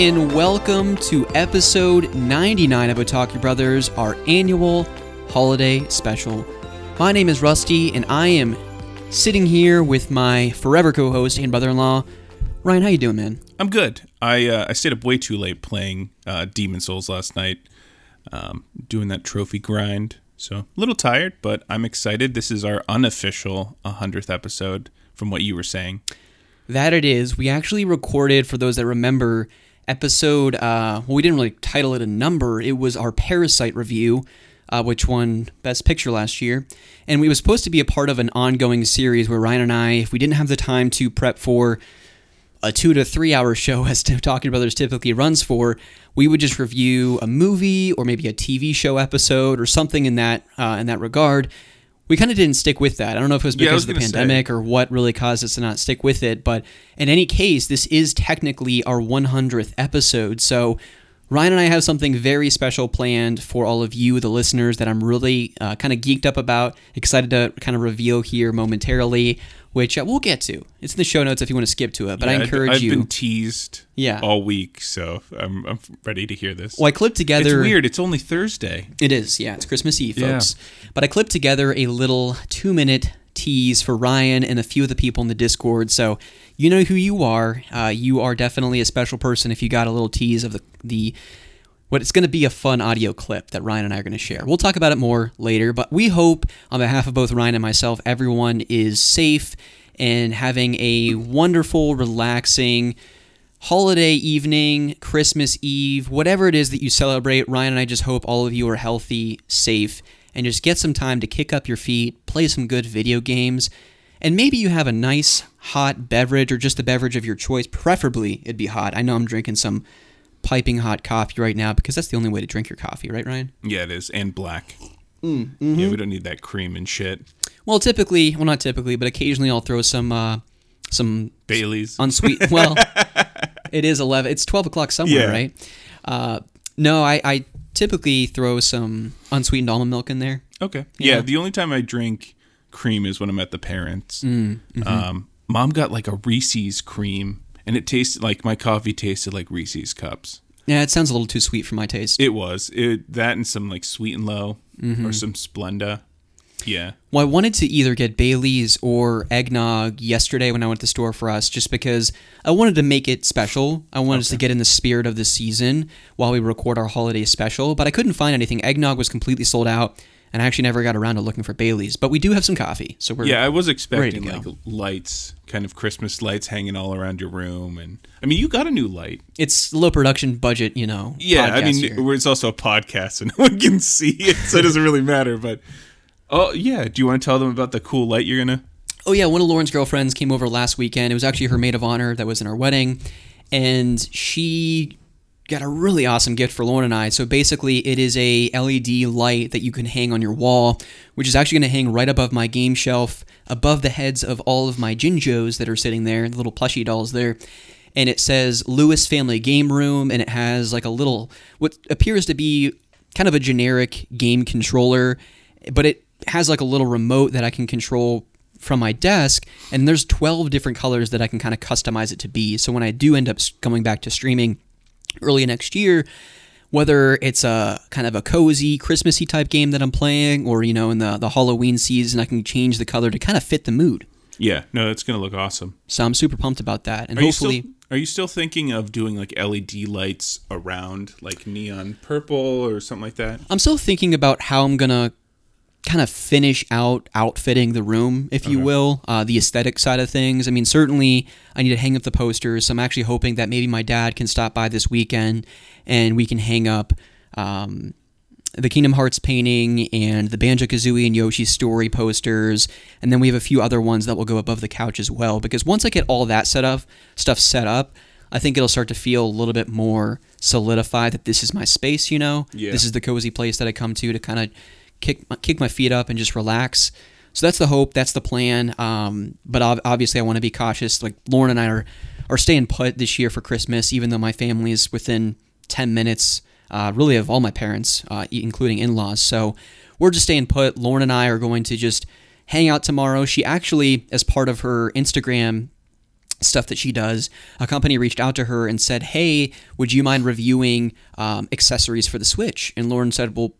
And welcome to episode 99 of Otaku Brothers, our annual holiday special. My name is Rusty, and I am sitting here with my forever co-host and brother-in-law, Ryan. How you doing, man? I'm good. I uh, I stayed up way too late playing uh, Demon's Souls last night, um, doing that trophy grind. So a little tired, but I'm excited. This is our unofficial 100th episode, from what you were saying. That it is. We actually recorded, for those that remember, episode. Uh, well, we didn't really title it a number. It was our Parasite review, uh, which won Best Picture last year, and we was supposed to be a part of an ongoing series where Ryan and I, if we didn't have the time to prep for a two to three hour show, as Otaku Brothers typically runs for, we would just review a movie or maybe a TV show episode or something in that uh, in that regard we kind of didn't stick with that. I don't know if it was Yeah, because was of the pandemic say. or what really caused us to not stick with it. But in any case, this is technically our 100th episode. So Ryan and I have something very special planned for all of you, the listeners, that I'm really uh, kind of geeked up about, excited to kind of reveal here momentarily, which uh, we'll get to. It's in the show notes if you want to skip to it. But I Yeah, I've- encourage I've you. been teased Yeah. all week, so I'm, I'm ready to hear this. well, I clipped together. it's weird. It's only Thursday. It is, yeah. It's Christmas Eve, Yeah. folks. But I clipped together a little two minute tease for Ryan and a few of the people in the Discord. So you know who you are. Uh, you are definitely a special person if you got a little tease of the the what it's going to be a fun audio clip that Ryan and I are going to share. We'll talk about it more later, but we hope on behalf of both Ryan and myself, everyone is safe and having a wonderful, relaxing holiday evening, Christmas Eve, whatever it is that you celebrate. Ryan and I just hope all of you are healthy, safe, and just get some time to kick up your feet, play some good video games, and maybe you have a nice hot beverage or just a beverage of your choice. Preferably, it'd be hot. I know I'm drinking some piping hot coffee right now because that's the only way to drink your coffee, right, Ryan? Yeah, it is, and black. Mm, Yeah, mm-hmm. we don't need that cream and shit. Well, typically, well, not typically, but occasionally I'll throw some uh, some Bailey's. unsweet. well, it is eleven. It's twelve o'clock somewhere, Yeah. right? Uh, no, I, I typically throw some unsweetened almond milk in there. Okay. Yeah. Yeah. the only time I drink cream is when I'm at the parents. Mm, mm-hmm. Um, Mom got like a Reese's cream, and it tasted like my coffee tasted like Reese's cups. Yeah, it sounds a little too sweet for my taste. It was it that and some like sweet and low Mm-hmm. or some Splenda. Yeah. Well, I wanted to either get Bailey's or eggnog yesterday when I went to the store for us, just because I wanted to make it special. I wanted us to get in the spirit of the season while we record our holiday special, but I couldn't find anything. Eggnog was completely sold out, and I actually never got around to looking for Bailey's. But we do have some coffee, so we're Yeah, I was expecting like lights, kind of Christmas lights hanging all around your room, and I mean, you got a new light. it's low production budget, you know. Yeah, I mean, here. it's also a podcast, so no one can see it, so it doesn't really matter. But oh yeah, do you want to tell them about the cool light you're gonna? Oh yeah, one of Lauren's girlfriends came over last weekend. It was actually her maid of honor that was in our wedding, and she got a really awesome gift for Lauren and I. So basically, it is a LED light that you can hang on your wall, which is actually going to hang right above my game shelf, above the heads of all of my Jinjos that are sitting there, the little plushie dolls there. And it says Lewis Family Game Room, and it has like a little what appears to be kind of a generic game controller, but it has like a little remote that I can control from my desk and there's 12 different colors that I can kind of customize it to be. So when I do end up coming back to streaming early next year, whether it's a kind of a cozy Christmassy type game that I'm playing or you know in the the Halloween season I can change the color to kind of fit the mood. Yeah, no, it's gonna look awesome. So I'm super pumped about that and Are you hopefully still are you still thinking of doing like LED lights around, like neon purple or something like that? I'm still thinking about how I'm gonna kind of finish out outfitting the room, if you Okay. will, uh, the aesthetic side of things. I mean, certainly I need to hang up the posters. So I'm actually hoping that maybe my dad can stop by this weekend and we can hang up um, the Kingdom Hearts painting and the Banjo Kazooie and Yoshi story posters, and then we have a few other ones that will go above the couch as well. Because once I get all that set up, stuff set up, I think it'll start to feel a little bit more solidified that this is my space. You know, Yeah. this is the cozy place that I come to to kind of kick my, kick my feet up and just relax. So that's the hope. That's the plan. Um, but ob- obviously, I want to be cautious. Like Lauren and I are are staying put this year for Christmas, even though my family is within ten minutes, uh, really, of all my parents, uh, including in laws. So we're just staying put. Lauren and I are going to just hang out tomorrow. She actually, as part of her Instagram stuff that she does, a company reached out to her and said, "Hey, would you mind reviewing um, accessories for the Switch?" And Lauren said, "Well,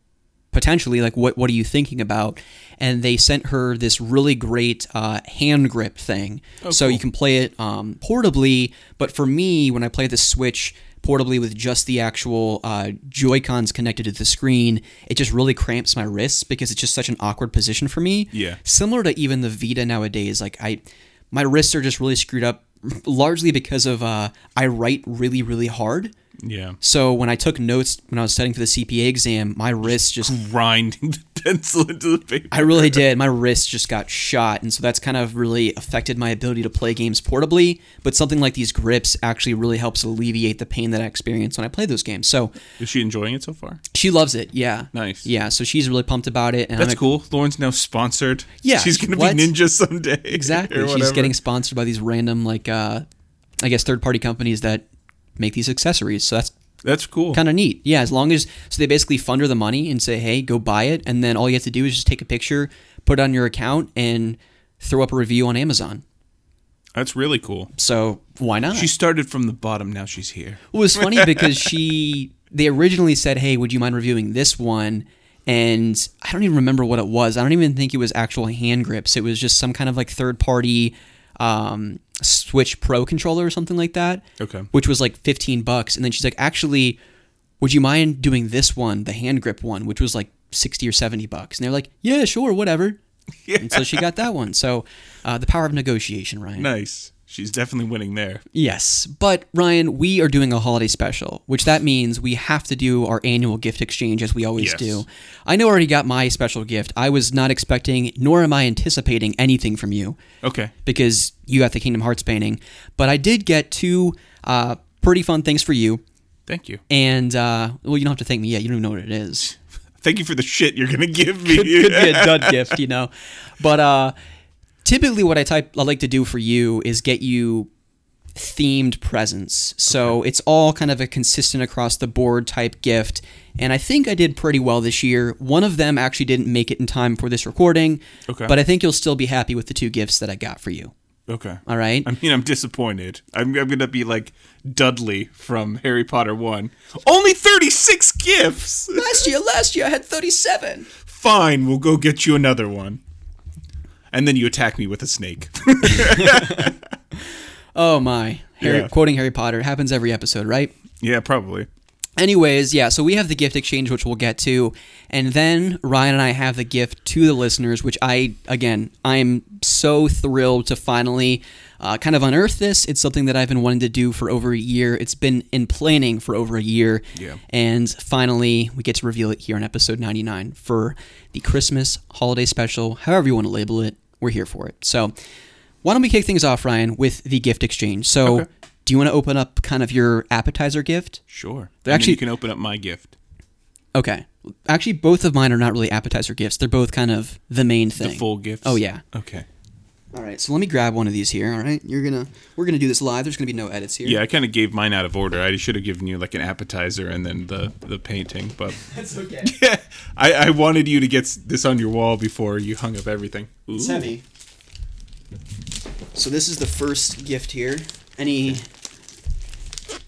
potentially. Like, what what are you thinking about?" And they sent her this really great uh, hand grip thing, so you can play it um, portably. But for me, when I play the Switch portably with just the actual uh, Joy Cons connected to the screen, it just really cramps my wrists because it's just such an awkward position for me. Yeah. Similar to even the Vita nowadays, like I, my wrists are just really screwed up, largely because of uh, I write really really hard. Yeah. So when I took notes when I was studying for the CPA exam, my wrists just Grinding the pencil into the paper. I really did. My wrist just got shot, and so that's kind of really affected my ability to play games portably. But something like these grips actually really helps alleviate the pain that I experience when I play those games. So Is she enjoying it so far? she loves it. Yeah, Nice. Yeah, so she's really pumped about it. And That's I'm, cool. Lauren's now sponsored. Yeah, She's gonna what? be ninja someday. Exactly. She's getting sponsored by these random, like, uh, I guess, third party companies that make these accessories. So that's That's cool. kind of neat. Yeah, as long as so they basically fund her the money and say, "Hey, go buy it," and then all you have to do is just take a picture, put it on your account, and throw up a review on Amazon. That's really cool. So why not? She started from the bottom. Now she's here. It was funny because she they originally said, "Hey, would you mind reviewing this one?" And I don't even remember what it was. I don't even think it was actual hand grips. It was just some kind of like third party um, Switch Pro controller or something like that. Okay. Which was like fifteen bucks. And then she's like, "Actually, would you mind doing this one, the hand grip one, which was like sixty or seventy bucks?" And they're like, "Yeah, sure, whatever." And so she got that one. So uh, the power of negotiation, Ryan. Nice. She's definitely winning there. Yes, but Ryan, we are doing a holiday special, which that means we have to do our annual gift exchange as we always Yes. do. I know I already got my special gift. I was not expecting, nor am I anticipating anything from you Okay. because you got the Kingdom Hearts painting. But I did get two uh, pretty fun things for you. Thank you. And, uh, well, you don't have to thank me yet. You don't even know what it is. Thank you for the shit you're gonna give me. could be a dud gift, you know. But uh, typically, what I type I like to do for you is get you themed presents. So it's all kind of a consistent across the board type gift. And I think I did pretty well this year. One of them actually didn't make it in time for this recording. Okay. But I think you'll still be happy with the two gifts that I got for you. Okay. All right. I mean, I'm disappointed. I'm, I'm gonna be like Dudley from Harry Potter One. Only 36 gifts. last year, last year I had 37. Fine, we'll go get you another one. And then you attack me with a snake. Oh my. Harry, Yeah. Quoting Harry Potter happens every episode, right? yeah, probably. Anyways, yeah, so we have the gift exchange, which we'll get to. And then Ryan and I have the gift to the listeners, which I, again, I'm so thrilled to finally uh, kind of unearth this. It's something that I've been wanting to do for over a year. It's been in planning for over a year. Yeah. And finally, we get to reveal it here on episode 99 for the Christmas holiday special, however you want to label it. We're here for it. So, why don't we kick things off, Ryan, with the gift exchange? So, Okay. do you want to open up kind of your appetizer gift? Sure. They're And then actually- you can open up my gift. Okay. Actually, both of mine are not really appetizer gifts. They're both kind of the main thing. The full gifts. Oh yeah. Okay. All right. So let me grab one of these here. All right. You're gonna we're gonna do this live. There's gonna be no edits here. Yeah, I kind of gave mine out of order. I should have given you like an appetizer and then the the painting, but That's okay. Yeah, I, I wanted you to get this on your wall before you hung up everything. Ooh. It's heavy. So this is the first gift here. Any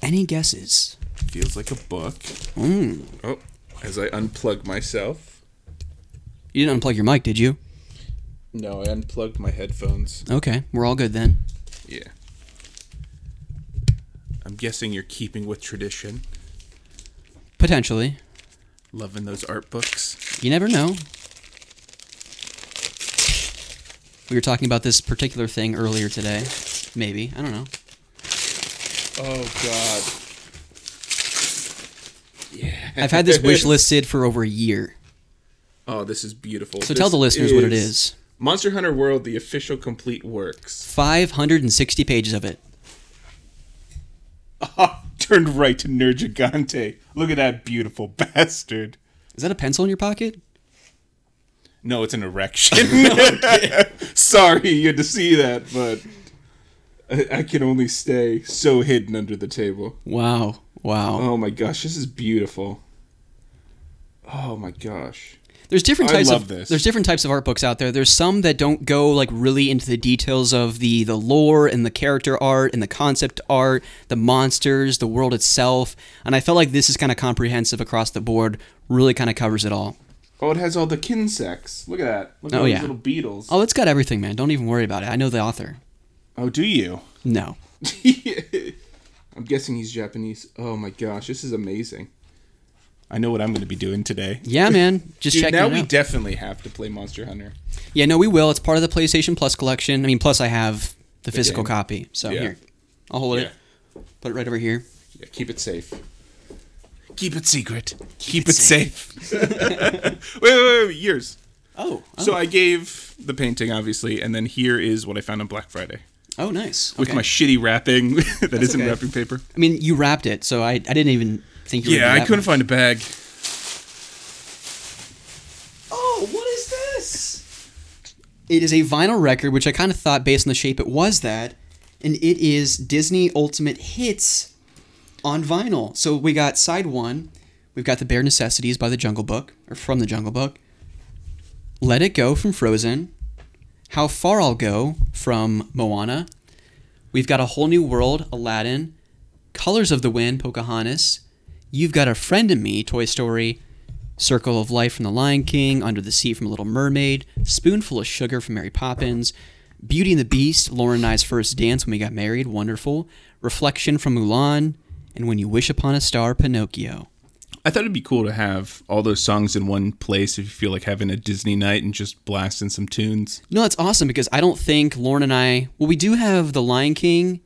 any guesses? Feels like a book. Mm. Oh, as I unplug myself. You didn't unplug your mic, did you? No, I unplugged my headphones. Okay. We're all good then. Yeah. I'm guessing you're keeping with tradition. Potentially. Loving those art books. You never know. We were talking about this particular thing earlier today. Maybe. I don't know. Oh God. Yeah. I've had this wish listed for over a year. Oh, this is beautiful. So tell the listeners what it is. Monster Hunter World: The Official Complete Works. 560 pages of it. Ah, turned right to Nergigante. Look at that beautiful bastard. Is that a pencil in your pocket? No, it's an erection. Sorry, you had to see that, but I, I can only stay so hidden under the table. Wow. Wow. Oh my gosh, this is beautiful. Oh my gosh. There's different I types love of this. there's different types of art books out there. There's some that don't go like really into the details of the the lore and the character art and the concept art, the monsters, the world itself. And I felt like this is kind of comprehensive across the board. Really kind of covers it all. Oh, it has all the insects. Look at that. Look at Oh, all yeah. these little beetles. Oh, it's got everything, man. Don't even worry about it. I know the author. Oh, do you? No. I'm guessing he's Japanese. Oh my gosh, this is amazing. I know what I'm going to be doing today. Yeah, man. Just Dude, checking now we out. definitely have to play Monster Hunter. yeah, no, we will. It's part of the PlayStation Plus collection. I mean, plus I have the physical game. copy. So Yeah. here, I'll hold it. Put it right over here. Yeah, keep it safe. Keep it secret. Keep, it safe. wait, wait, wait, wait, years. Oh. Oh, So I gave the painting, obviously, and then here is what I found on Black Friday oh nice. with Okay. my shitty wrapping that isn't okay. wrapping paper. I mean, you wrapped it, so I, I didn't even think you. Yeah, I couldn't find a bag. Oh, what is this? It is a vinyl record, which I kind of thought, based on the shape, it was that, and it is Disney Ultimate Hits on vinyl. So we got side one, we've got the Bare Necessities by the Jungle Book, or from the Jungle Book. Let It Go from Frozen. How Far I'll Go from Moana. We've got A Whole New World, Aladdin. Colors of the Wind, Pocahontas. You've Got a Friend in Me, Toy Story. Circle of Life from The Lion King, Under the Sea from Little Mermaid, Spoonful of Sugar from Mary Poppins, Beauty and the Beast, Lauren and I's first dance when we got married, wonderful, Reflection from Mulan, and When You Wish Upon a Star, Pinocchio. I thought it'd be cool to have all those songs in one place if you feel like having a Disney night and just blasting some tunes. No, that's awesome because I don't think Lauren and I. Well, we do have The Lion King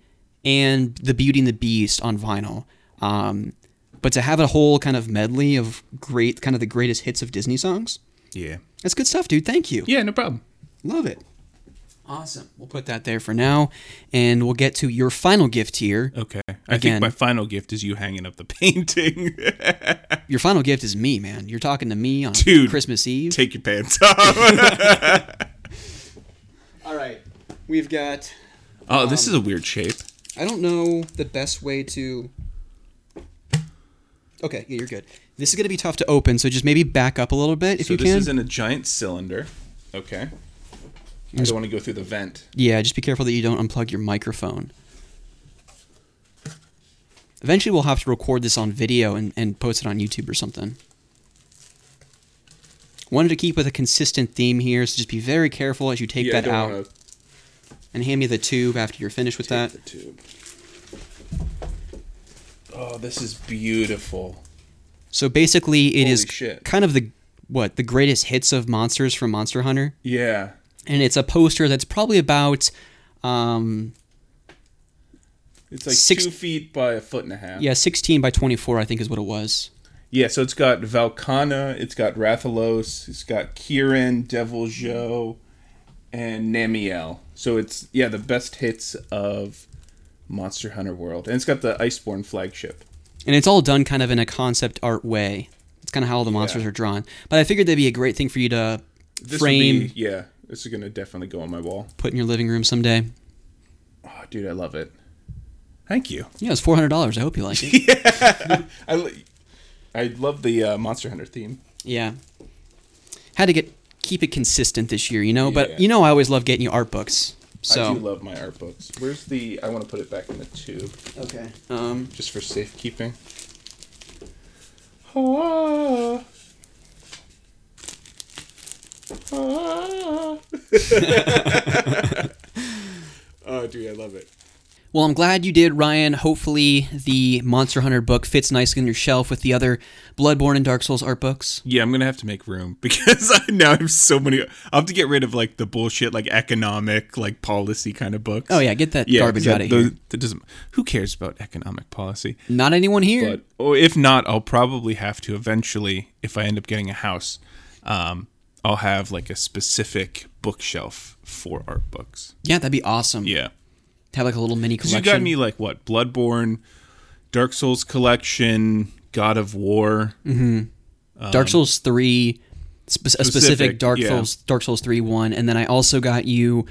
and The Beauty and the Beast on vinyl. Um, but to have a whole kind of medley of great, kind of the greatest hits of Disney songs, Yeah. that's good stuff, dude. Thank you. Yeah, no problem. Love it. Awesome. We'll put that there for now, and we'll get to your final gift here. Okay. I Again. think my final gift is you hanging up the painting. Your final gift is me, man. You're talking to me on Dude, Christmas Eve. Take your pants off. All right. We've got. oh, this um, is a weird shape. I don't know the best way to. Okay, yeah, you're good. This is going to be tough to open, so just maybe back up a little bit if so you can. this is in a giant cylinder. Okay. I don't want to go through the vent. yeah, just be careful that you don't unplug your microphone. Eventually, we'll have to record this on video and, and post it on YouTube or something. Wanted to keep with a consistent theme here, so just be very careful as you take yeah, that out. And hand me the tube after you're finished with that. the tube. Oh, this is beautiful. So basically, it Holy is shit. kind of the what the greatest hits of monsters from Monster Hunter, Yeah. and it's a poster that's probably about um, It's like Six- two feet by a foot and a half. yeah 16 by 24, I think is what it was. Yeah, so it's got Velkhana, it's got Rathalos, it's got Kirin, Devil Joe, and Namielle. So it's yeah, the best hits of Monster Hunter World. And it's got the Iceborne flagship. And it's all done kind of in a concept art way. It's kind of how all the monsters Yeah. are drawn. But I figured that'd be a great thing for you to This frame, be yeah, this is gonna definitely go on my wall. put in your living room someday. Oh, dude, I love it. Thank you. Yeah, it's four hundred dollars. I hope you like it. I I love the uh, Monster Hunter theme. yeah, had to get keep it consistent this year, you know. Yeah. But you know, I always love getting you art books. So I do love my art books. Where's the? I want to put it back in the tube okay, um, just for safekeeping. Ah. Ah. oh, dude, I love it. Well, I'm glad you did, Ryan. Hopefully, the Monster Hunter book fits nicely on your shelf with the other Bloodborne and Dark Souls art books. Yeah, I'm gonna have to make room because I now have so many. I'll have to get rid of like the bullshit, like economic, like policy kind of books. Oh yeah, get that yeah, garbage out of here. that doesn't. Who cares about economic policy? Not anyone here. But or if not, I'll probably have to eventually, if I end up getting a house, um, I'll have like a specific bookshelf for art books. yeah, that'd be awesome. Yeah, Have like a little mini collection. you got me like what Bloodborne, Dark Souls collection, God of War. Mm-hmm. Um, Dark Souls three, spe- a specific Specific, Dark yeah. Souls Dark Souls three one, and then I also got you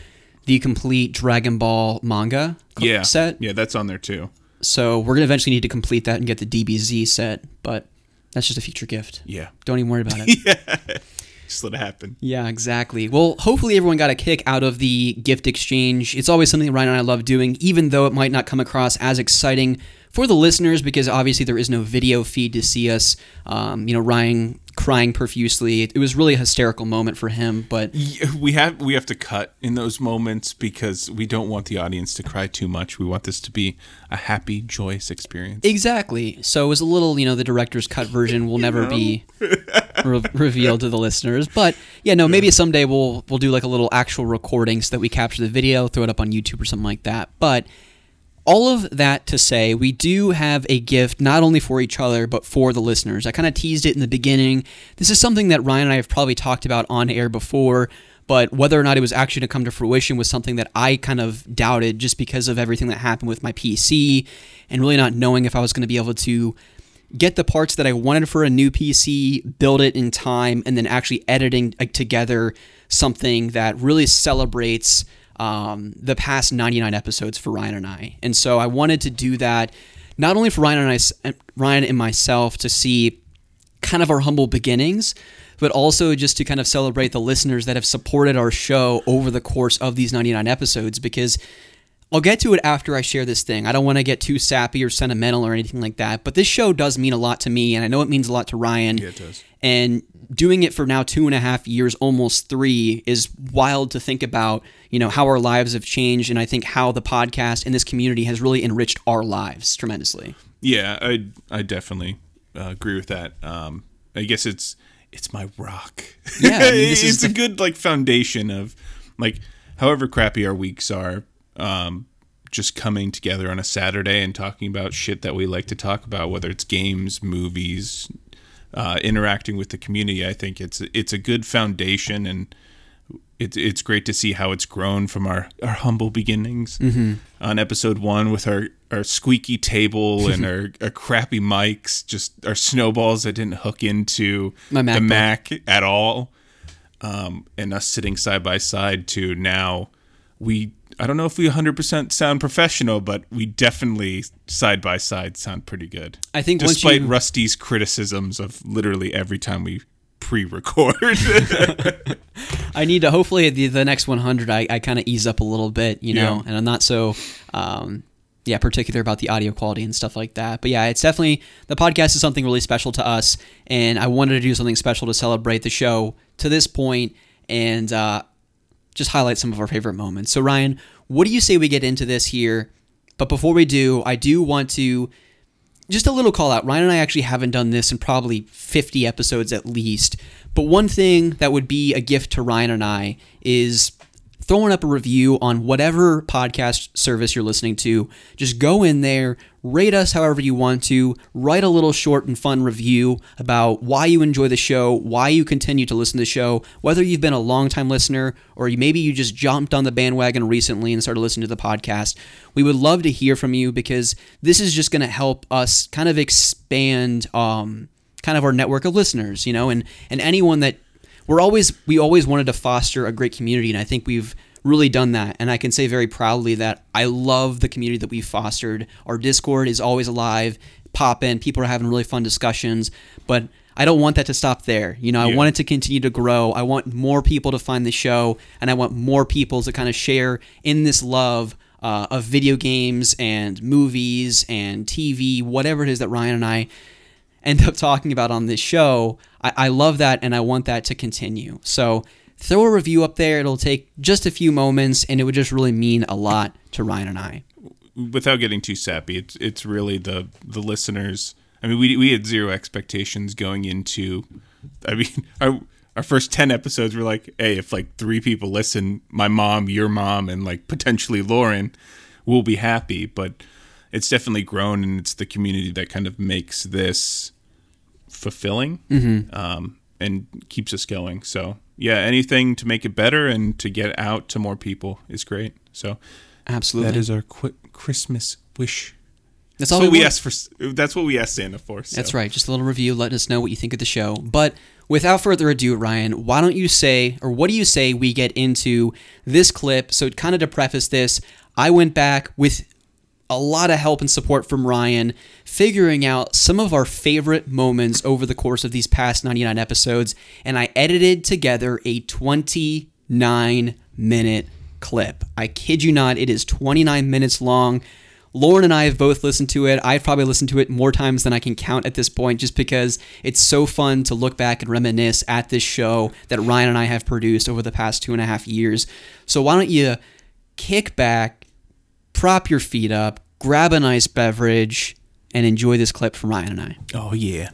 the complete Dragon Ball manga Yeah, set. Yeah, that's on there too. So we're gonna eventually need to complete that and get the DBZ set, but that's just a future gift. Yeah. Don't even worry about it. Just let it happen. Yeah, exactly. Well, hopefully everyone got a kick out of the gift exchange. It's always something Ryan and I love doing, even though it might not come across as exciting for the listeners because obviously there is no video feed to see us. Um, you know, Ryan crying profusely. It was really a hysterical moment for him, but we have we have to cut in those moments because we don't want the audience to cry too much. We want this to be a happy, joyous experience. exactly. So it was a little, you know, the director's cut version will never be re- revealed to the listeners. But yeah, no, maybe someday we'll we'll do like a little actual recording so that we capture the video, throw it up on YouTube or something like that. But all of that to say, we do have a gift not only for each other, but for the listeners. I kind of teased it in the beginning. This is something that Ryan and I have probably talked about on air before, but whether or not it was actually to come to fruition was something that I kind of doubted just because of everything that happened with my PC and really not knowing if I was going to be able to get the parts that I wanted for a new PC, build it in time, and then actually editing together something that really celebrates um, the past 99 episodes for Ryan and I. And so I wanted to do that not only for Ryan and I, Ryan and myself to see kind of our humble beginnings, but also just to kind of celebrate the listeners that have supported our show over the course of these 99 episodes because I'll get to it after I share this thing. I don't want to get too sappy or sentimental or anything like that, but this show does mean a lot to me, and I know it means a lot to Ryan. Yeah, it does. And doing it for now two and a half years, almost three, is wild to think about. You know how our lives have changed, and I think how the podcast and this community has really enriched our lives tremendously. Yeah, I I definitely uh, agree with that. Um, I guess it's it's my rock. Yeah, I mean, this is it's a good like foundation of like however crappy our weeks are. Um, just coming together on a Saturday and talking about shit that we like to talk about, whether it's games, movies, uh, interacting with the community. I think it's it's a good foundation, and it's it's great to see how it's grown from our, our humble beginnings on episode one with our, our squeaky table and our, our crappy mics, just our snowballs that didn't hook into My the. Mac at all, um, and us sitting side by side to now we I don't know if we 100% sound professional, but we definitely side by side sound pretty good. I think despite you- Rusty's criticisms of literally every time we pre-record. I need to hopefully the, the next 100 I, I kind of ease up a little bit, you know, Yeah. and I'm not so um, yeah particular about the audio quality and stuff like that. But yeah, it's definitely the podcast is something really special to us, and I wanted to do something special to celebrate the show to this point and uh, just highlight some of our favorite moments. So Ryan, what do you say we get into this here? But before we do, I do want to just a little call out. Ryan and I actually haven't done this in probably 50 episodes at least. But one thing that would be a gift to Ryan and I is throwing up a review on whatever podcast service you're listening to. Just go in there, rate us however you want to, write a little short and fun review about why you enjoy the show, why you continue to listen to the show, whether you've been a longtime listener or maybe you just jumped on the bandwagon recently and started listening to the podcast. We would love to hear from you because this is just going to help us kind of expand um, kind of our network of listeners, you know, and, and anyone that we're always we always wanted to foster a great community and i think we've really done that and i can say very proudly that i love the community that we've fostered our discord is always alive pop in people are having really fun discussions but i don't want that to stop there you know i Yeah. want it to continue to grow i want more people to find the show and i want more people to kind of share in this love uh, of video games and movies and tv whatever it is that ryan and i end up talking about on this show. I, I love that and I want that to continue. So throw a review up there. It'll take just a few moments and it would just really mean a lot to Ryan and I. Without getting too sappy, it's it's really the the listeners. I mean, we we had zero expectations going into. I mean, our our first ten episodes were like, hey, if like three people listen, my mom, your mom, and like potentially Lauren, we'll be happy. But it's definitely grown, and it's the community that kind of makes this fulfilling um, and keeps us going. So yeah, anything to make it better and to get out to more people is great. So Absolutely. that is our qu- Christmas wish. That's all what we we asked for. That's what we asked Santa for. So. That's right. Just a little review. Let us know what you think of the show. But without further ado, Ryan, why don't you say, or what do you say we get into this clip? So, kind of to preface this, I went back with a lot of help and support from Ryan figuring out some of our favorite moments over the course of these past 99 episodes, and I edited together a 29 minute clip. I kid you not, it is 29 minutes long. Lauren and I have both listened to it. I've probably listened to it more times than I can count at this point just because it's so fun to look back and reminisce at this show that Ryan and I have produced over the past two and a half years. So why don't you kick back, prop your feet up, grab a nice beverage, and enjoy this clip from Ryan and I. Oh, yeah.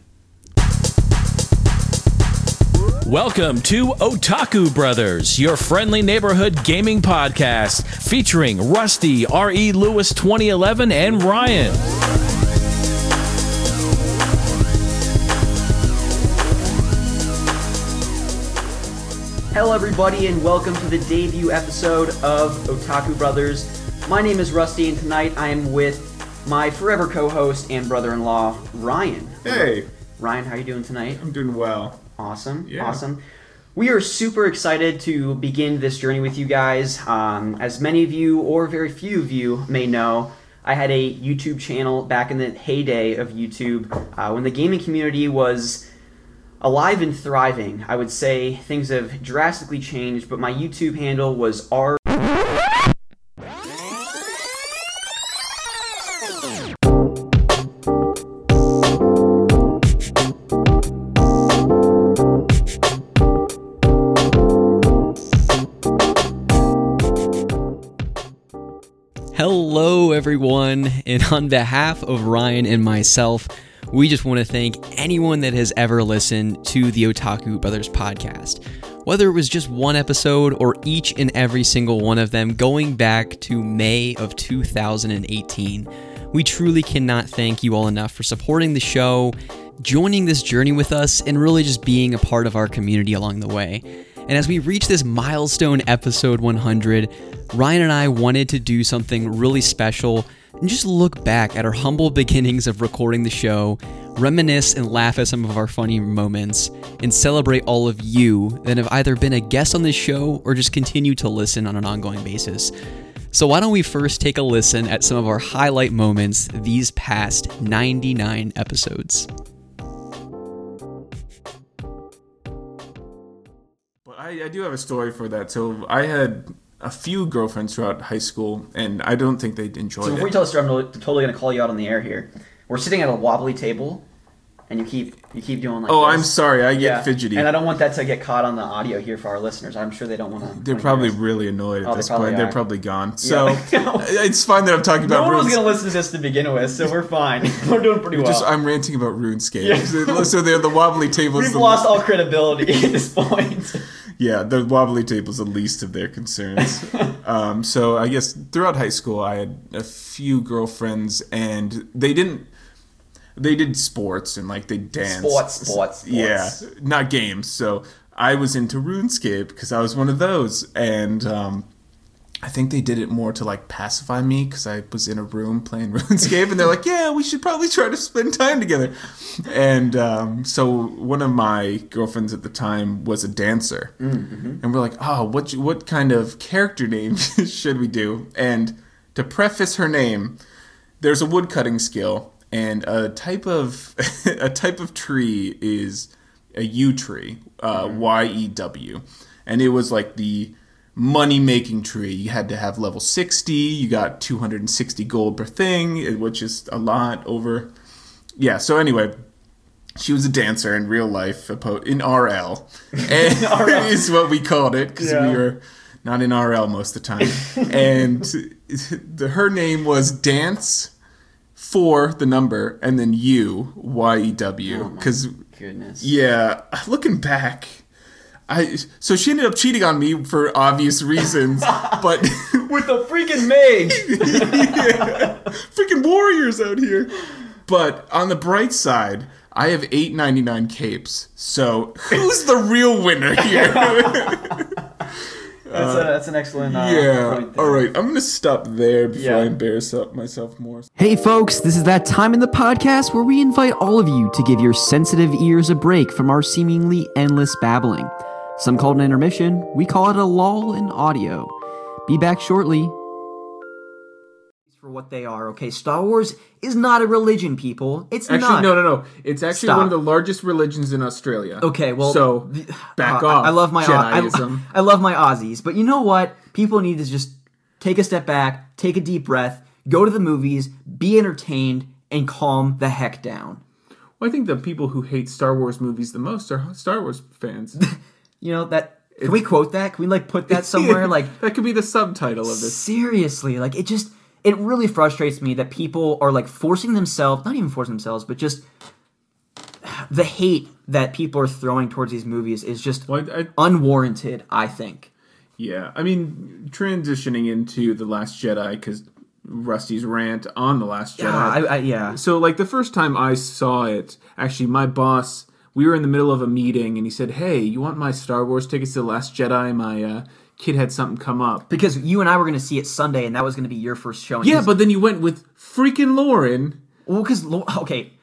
Welcome to Otaku Brothers, your friendly neighborhood gaming podcast featuring Rusty, R.E. Lewis 2011, and Ryan. Hello, everybody, and welcome to the debut episode of Otaku Brothers. My name is Rusty, and tonight I am with my forever co-host and brother-in-law, Ryan. Hey, Ryan, how are you doing tonight? I'm doing well. Awesome, Yeah. awesome. We are super excited to begin this journey with you guys. Um, as many of you, or very few of you, may know, I had a YouTube channel back in the heyday of YouTube uh, when the gaming community was alive and thriving. I would say things have drastically changed, but my YouTube handle was R. and on behalf of Ryan and myself, we just want to thank anyone that has ever listened to the Otaku Brothers podcast. Whether it was just one episode or each and every single one of them going back to May of 2018, we truly cannot thank you all enough for supporting the show, joining this journey with us, and really just being a part of our community along the way. And as we reach this milestone episode 100, Ryan and I wanted to do something really special and just look back at our humble beginnings of recording the show, reminisce and laugh at some of our funny moments, and celebrate all of you that have either been a guest on this show or just continue to listen on an ongoing basis. So, why don't we first take a listen at some of our highlight moments these past 99 episodes? But I, I do have a story for that. So I had a few girlfriends throughout high school, and I don't think they enjoyed it. So before you tell the story, I'm totally gonna call you out on the air here. We're sitting at a wobbly table, and you keep you keep doing like. Oh, this. I'm sorry. I get Yeah, fidgety. and I don't want that to get caught on the audio here for our listeners. I'm sure they don't want to. They're probably really annoyed at Oh, this probably point. are. They're probably gone. So Yeah. Uh, it's fine that I'm talking No about one was gonna listen to this to begin with, so we're fine. we're doing pretty well. Just I'm ranting about RuneScape. Yeah. So- they're the wobbly tables. We've lost all credibility at this point. Yeah, the wobbly table table's the least of their concerns. um, so I guess throughout high school, I had a few girlfriends, and they didn't. They did sports and like they danced. Sports, sports, sports. Yeah, not games. So I was into RuneScape because I was one of those, and um, I think they did it more to like pacify me because I was in a room playing RuneScape, and they're like, "Yeah, we should probably try to spend time together." And um, so one of my girlfriends at the time was a dancer, and we're like, "Oh, what what kind of character name should we do?" And to preface her name, there's a woodcutting skill, and a type of a type of tree is a yew tree, uh, Y E W, and it was like the money making tree. You had to have level 60. You got 260 gold per thing, eh, which is a lot over. Yeah. So anyway, she was a dancer in real life, in RL, and RL. is what we called it because Yeah. we were not in RL most of the time. and the, her name was Dance for the number and then U Y E W oh because Goodness. yeah, looking back, I so she ended up cheating on me for obvious reasons, but With a freaking maid. freaking warriors out here. But on the bright side, I have eight ninety nine capes. So who's the real winner here? That's, a, that's an excellent. Uh, yeah. point. All right, I'm gonna stop there before Yeah. I embarrass myself more. Hey folks, this is that time in the podcast where we invite all of you to give your sensitive ears a break from our seemingly endless babbling. Some call it an intermission, we call it a lull in audio. Be back shortly. for what they are. Okay, Star Wars is not a religion, people. It's Actually, not. no, no, no. It's actually Stop. one of the largest religions in Australia. Okay, well, so back uh, off. I love my I, Jediism. I love my Aussies, but you know what? People need to just take a step back, take a deep breath, go to the movies, be entertained, and calm the heck down. Well, I think the people who hate Star Wars movies the most are Star Wars fans. You know that? Can we quote that? Can we like put that somewhere? Like that could be the subtitle of this. seriously, like it just it really frustrates me that people are like forcing themselves, not even forcing themselves, but just the hate that people are throwing towards these movies is just Well, I, I, unwarranted. I think. yeah, I mean, transitioning into the Last Jedi because Rusty's rant on the Last Jedi. Yeah, I, yeah. So, like the first time I saw it, actually, my boss, we were in the middle of a meeting, and he said, "Hey, you want my Star Wars tickets to the Last Jedi?" My uh, kid had something come up. Because you and I were going to see it Sunday, and that was going to be your first showing. Yeah, but then you went with freaking Lauren. well, because okay,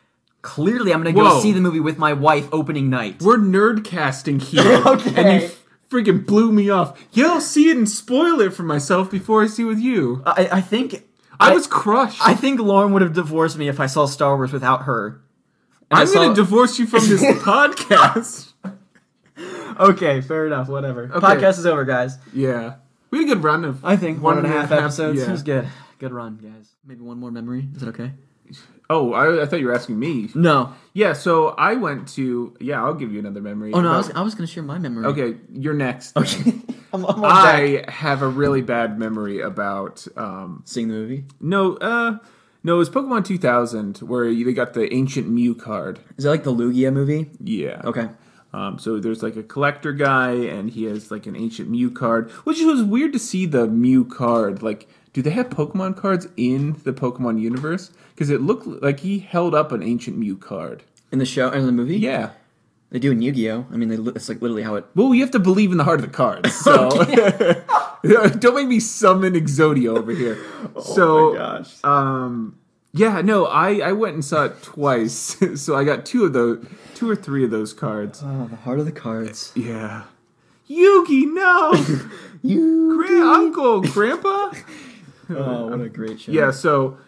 clearly I'm going to go Whoa. see the movie with my wife opening night. We're nerd casting here, Okay. and you freaking blew me off. Yeah, I'll see it and spoil it for myself before I see it with you. I, I think I, was crushed. I think Lauren would have divorced me if I saw Star Wars without her. And I I'm saw- going to divorce you from this podcast. Okay, fair enough. Whatever. Podcast is over, guys. Yeah, we had a good run of. I think one and a half episodes. It was good. Good run, guys. Maybe one more memory. Is it okay? Oh, I, I thought you were asking me. No. Yeah, so I went to. Yeah, I'll give you another memory. Oh no, I was, about- I was going to share my memory. Okay, you're next. Okay. I'm, I'm on deck. I have a really bad memory about. Um, Seeing the movie. no, uh, no, it was Pokemon 2000 where you they got the ancient Mew card. Is it like the Lugia movie? Yeah. Okay. Um, so there's like a collector guy, and he has like an ancient Mew card, which was weird to see the Mew card. Like, do they have Pokemon cards in the Pokemon universe? Because it looked like he held up an ancient Mew card. In the show, in the movie. Yeah. They do in Yu-Gi-Oh. I mean, they, it's like literally how it. Well, you have to believe in the heart of the cards. So don't make me summon Exodia over here. so, gosh. um, yeah, no, I I went and saw it twice. so I got two of those, two or three of those cards. Oh, the heart of the cards. Yeah. Yugi, no. You. Grand uncle, grandpa. Oh, what a great show. Yeah, so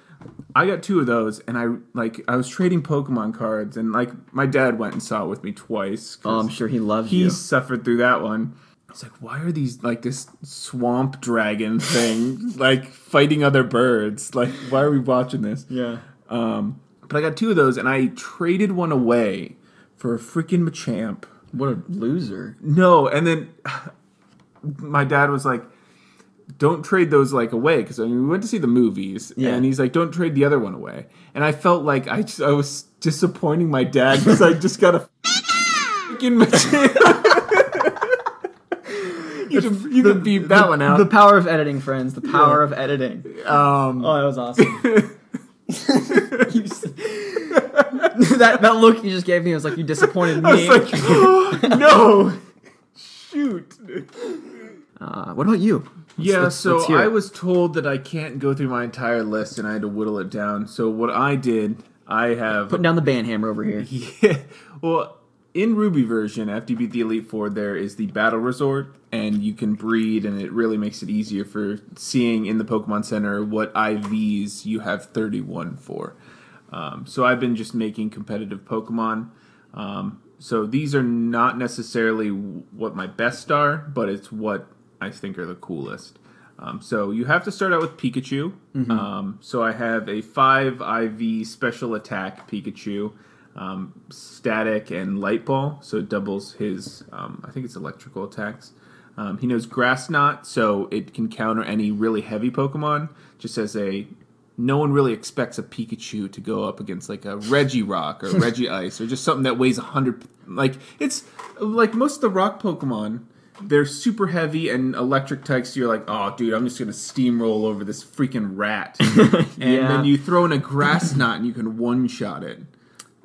I got two of those, and I like I was trading Pokemon cards, and like my dad went and saw it with me twice. Oh, I'm sure he loves he you. He suffered through that one. It's like, why are these like this swamp dragon thing like fighting other birds? Like, why are we watching this? Yeah. Um, but I got two of those, and I traded one away for a freaking Machamp. What a loser. No, and then my dad was like, "Don't trade those like away," because I mean we went to see the movies, Yeah. and he's like, "Don't trade the other one away." And I felt like I just, I was disappointing my dad because I just got a freaking Machamp. you can, you can beep that one out. The power of editing, friends. The power of editing. um, Oh, that was awesome. That that look you just gave me was like you disappointed me. like, no, shoot. uh, what about you? Yeah, let's- so let's I was told that I can't go through my entire list and I had to whittle it down. So what I did, I have putting down the band hammer over here. Yeah. Well, in Ruby version, after you beat the Elite Four, there is the Battle Resort, and you can breed, and it really makes it easier for seeing in the Pokemon Center what IVs you have 31 for. Um, so I've been just making competitive Pokemon. Um, so these are not necessarily what my best are, but it's what I think are the coolest. Um, so you have to start out with Pikachu. Um, so I have a 5 IV special attack Pikachu, um, static and light ball. So it doubles his, um, I think it's electrical attacks. Um, he knows Grass Knot, so it can counter any really heavy Pokemon. Just as a, no one really expects a Pikachu to go up against like a Regirock or Regice or just something that weighs 100. Like, it's like most of the rock Pokemon they're super heavy and electric types. You're like, oh, dude, I'm just gonna steamroll over this freaking rat, and Yeah. then you throw in a grass knot and you can one shot it.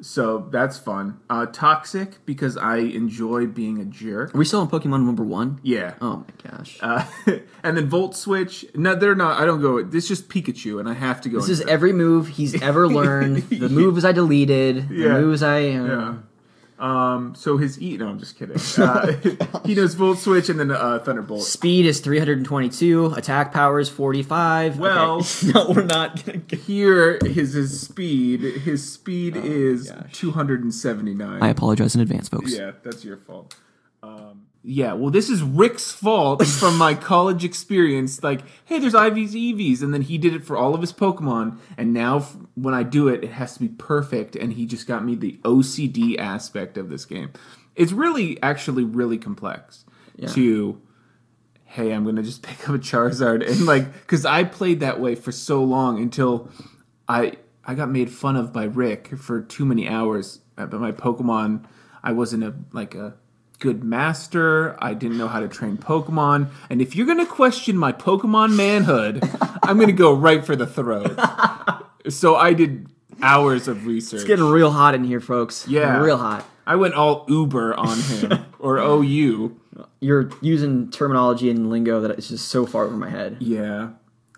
So that's fun. Uh, toxic because I enjoy being a jerk. Are we still on Pokemon number one? Yeah. Oh my gosh. Uh, and then Volt Switch. No, they're not. I don't go. This is just Pikachu, and I have to go. this is every move he's ever learned. The moves I deleted. Yeah. The moves I. Uh, Yeah. Um, so his E. No, I'm just kidding. Uh, he knows Volt Switch and then uh, Thunderbolt. Speed is 322. Attack power is 45. Well- Okay. no, we're not gonna get. Here, his his speed. His speed is gosh. 279. I apologize in advance, folks. Yeah, that's your fault. Um, yeah, well, this is Rick's fault from my college experience. Like, hey, there's IVs, EVs, and then he did it for all of his Pokemon, and now f- when I do it, it has to be perfect, and he just got me the OCD aspect of this game. It's really, actually, really complex to. Hey, I'm gonna just pick up a Charizard and like, because I played that way for so long until I I got made fun of by Rick for too many hours. Uh, But my Pokemon, I wasn't a like a good master. I didn't know how to train Pokemon. And if you're gonna question my Pokemon manhood, I'm gonna go right for the throat. so I did hours of research. It's getting real hot in here, folks. Yeah. Real hot. I went all Uber on him or OU. You're using terminology and lingo that is just so far over my head. Yeah.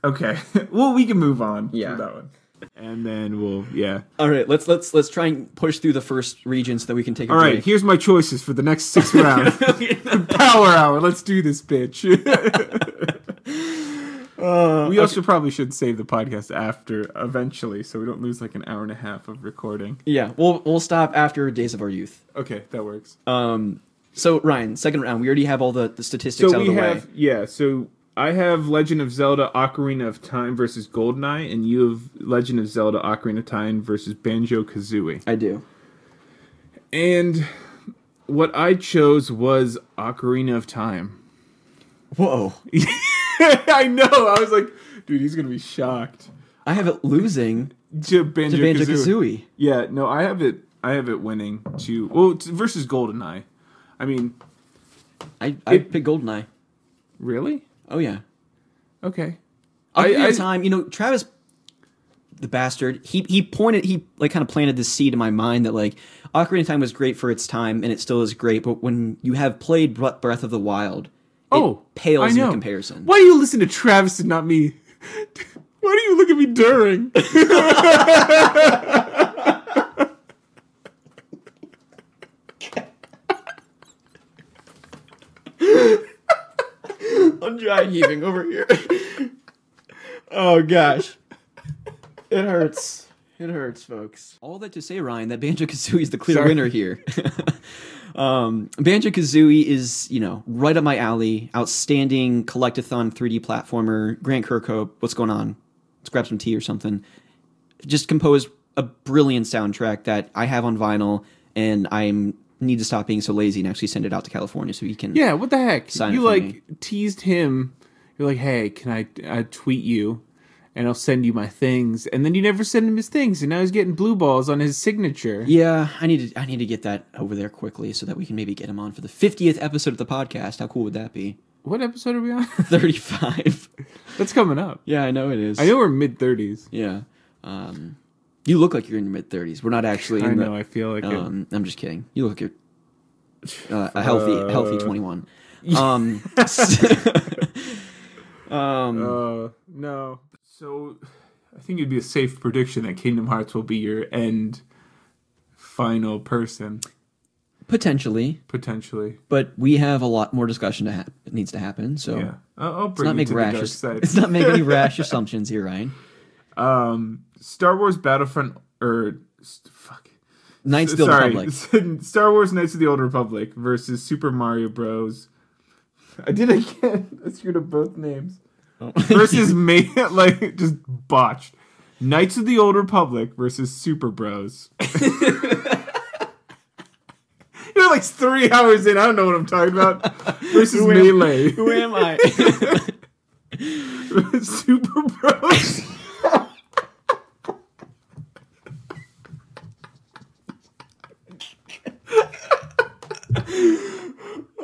Okay. well, we can move on. Yeah. To that one. And then we'll yeah. All right, let's let's let's try and push through the first region so that we can take a All right, break. here's my choices for the next six rounds. Power hour. Let's do this, bitch. we also probably should save the podcast after eventually, so we don't lose like an hour and a half of recording. Yeah, we'll we'll stop after Days of Our Youth. Okay, that works. Um, so Ryan, second round, we already have all the, the statistics so out of we the have way. yeah. So I have Legend of Zelda: Ocarina of Time versus Goldeneye, and you have Legend of Zelda: Ocarina of Time versus Banjo Kazooie. I do. And what I chose was Ocarina of Time. Whoa, I know. I was like, dude, he's gonna be shocked. I have it losing To Banjo, to Banjo Kazooie. Yeah, no, I have it. I have it winning to well it's versus Goldeneye. I mean, I I It- picked Goldeneye. really? Oh yeah. Okay. Ocarina I- of Time. You know, Travis, the bastard. He he pointed. He like kind of planted this seed in my mind that like Ocarina of Time was great for its time, and it still is great. But when you have played Breath of the Wild, Oh, pales I in comparison. Why do you listen to Travis and not me? Why do you look at me during? I'm dry heaving over here. oh gosh, it hurts. It hurts, folks. All that to say, Ryan, that Banjo Kazooie is the clear Sorry. winner here. um, Banjo Kazooie is, you know, right up my alley. Outstanding collectathon 3D platformer. Grant Kirkhope, what's going on? Let's grab some tea or something. Just composed a brilliant soundtrack that I have on vinyl, and I'm need to stop being so lazy and actually send it out to California so he can. Yeah, what the heck? Sign you like me. teased him. You're like, hey, can I, I tweet you, and I'll send you my things, and then you never send him his things, and now he's getting blue balls on his signature. Yeah, I need to I need to get that over there quickly so that we can maybe get him on for the 50th episode of the podcast. How cool would that be? What episode are we on? 35. That's coming up. yeah, I know it is. I know we're mid thirties. Yeah. Um you look like you're in your mid 30s. We're not actually in I the- know. I feel like um I'm just kidding. You look like you're uh, a healthy healthy 21. Um um Uh, no. So, I think it'd be a safe prediction that Kingdom Hearts will be your end final person potentially, potentially. but we have a lot more discussion to hap needs to happen. So Yeah, I'll, I'll let's not make rash let's not make any rash assumptions here, Ryan. Um, Star Wars Battlefront or fuck. Knights of the Old Sorry, Republic. Star Wars Knights of the Old Republic versus Super Mario Bros. I did it again. I screwed up both names. Oh. Versus me, like just botched. Knights of the Old Republic versus Super Bros. You're like three hours in. I don't know what I'm talking about. Versus Melee. Who am I? Super Bros.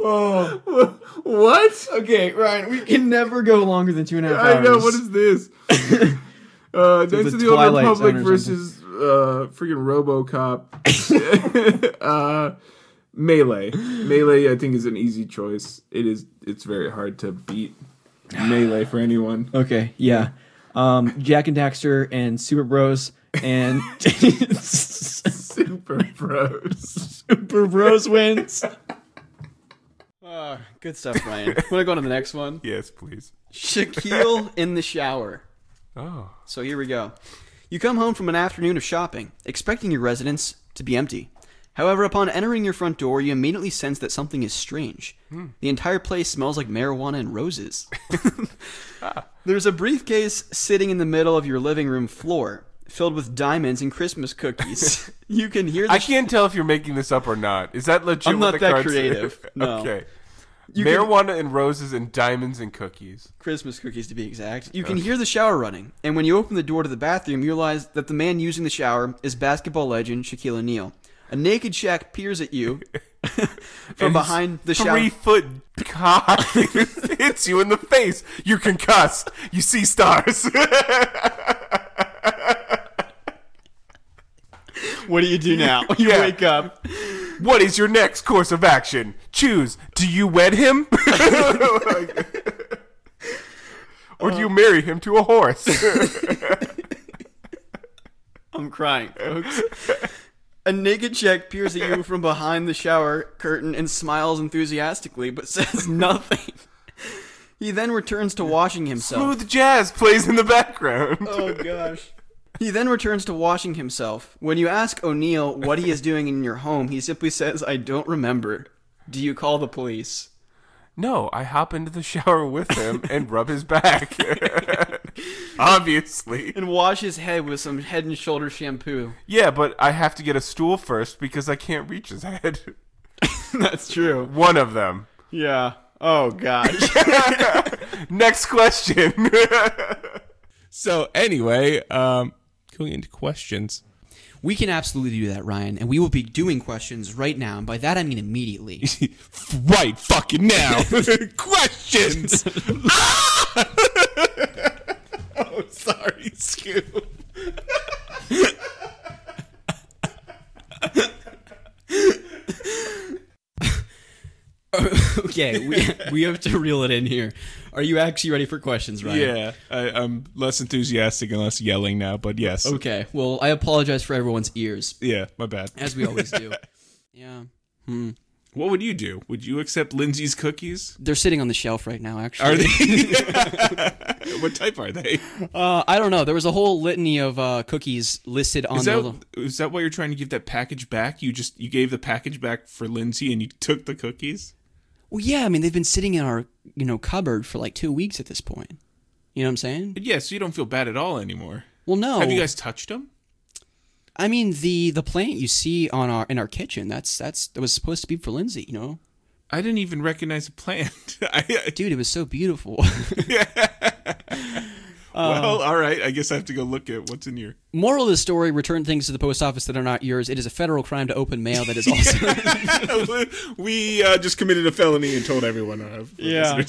Oh, what? okay, Ryan, we can never go longer than two and a half hours. I know. What is this? uh, the of the Old Twilight Republic Zone or versus uh, freaking RoboCop. uh, Melee. Melee, I think, is an easy choice. It is. It's very hard to beat Melee for anyone. Okay, yeah. Um, Jak and Daxter and Super Bros and Super Bros. Super Bros wins. Ah, good stuff, Ryan. Want to go on to the next one? Yes, please. Shaquille in the shower. Oh. So here we go. You come home from an afternoon of shopping, expecting your residence to be empty. However, upon entering your front door, you immediately sense that something is strange. The entire place smells like marijuana and roses. There's a briefcase sitting in the middle of your living room floor, filled with diamonds and Christmas cookies. you can hear the I can't tell if you're making this up or not. Is that legit? I'm not that creative, no. okay. You can- Marijuana and roses and diamonds and cookies. Christmas cookies to be exact. You can hear the shower running, and when you open the door to the bathroom, you realize that the man using the shower is basketball legend Shaquille O'Neal. A naked Shaq peers at you from behind the shower. Three foot cock hits you in the face. You're concussed. You see stars. What do you do now? You Yeah. wake up. what is your next course of action? Choose. Do you wed him? or do you uh. marry him to a horse? I'm crying, folks. A naked Shaq peers at you from behind the shower curtain and smiles enthusiastically, but says nothing. He then returns to washing himself. Smooth jazz plays in the background. Oh gosh. He then returns to washing himself. When you ask O'Neal what he is doing in your home, he simply says, I don't remember. Do you call the police? No, I hop into the shower with him and rub his back. Obviously. And wash his head with some head and shoulder shampoo. Yeah, but I have to get a stool first because I can't reach his head. That's true. One of them. Yeah. Oh gosh. Next question. So anyway, um, going into questions. we can absolutely do that, Ryan, and we will be doing questions right now, and by that I mean immediately. right fucking now. questions. Ah! oh, sorry, Scoop. Okay, we, we have to reel it in here. Are you actually ready for questions, Ryan? Yeah, I, I'm less enthusiastic and less yelling now, but yes. Okay. Well, I apologize for everyone's ears, Yeah, my bad. as we always do. yeah. Hmm. What would you do? Would you accept Lindsay's cookies? They're sitting on the shelf right now, actually. Are they? what type are they? Uh, I don't know. There was a whole litany of uh, cookies listed on Is the. that, is that why you're trying to give that package back? You just you gave the package back for Lindsay and you took the cookies? Well, yeah. I mean, they've been sitting in our you know cupboard for like two weeks at this point. You know what I'm saying? But yeah, so you don't feel bad at all anymore. Well, no. Have you guys touched them? I mean, the the plant you see on our in our kitchen. That's that's that was supposed to be for Lindsay. You know, I didn't even recognize the plant. I, dude, it was so beautiful. well, all right. I guess I have to go look at what's in here. Moral of the story: Return things to the post office that are not yours. It is a federal crime to open mail that is also. we uh, just committed a felony and told everyone. Our Yeah.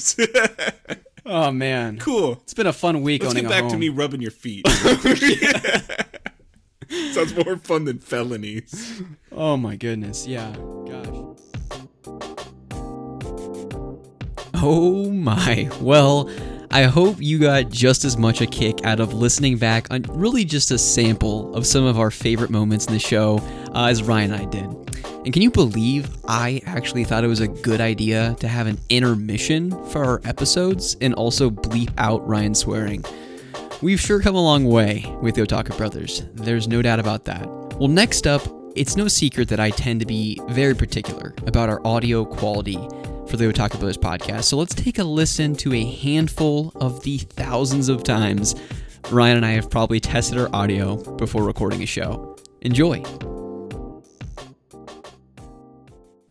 oh man, cool. it's been a fun week Let's get back home. to me rubbing your feet. Sounds more fun than felonies. Oh my goodness, yeah. Gosh. Oh my. Well, I hope you got just as much a kick out of listening back on really just a sample of some of our favorite moments in the show uh, as Ryan and I did. And can you believe I actually thought it was a good idea to have an intermission for our episodes and also bleep out Ryan swearing? We've sure come a long way with the Otaku Brothers. There's no doubt about that. Well, next up, it's no secret that I tend to be very particular about our audio quality for the Otaku Brothers podcast. So let's take a listen to a handful of the thousands of times Ryan and I have probably tested our audio before recording a show. Enjoy.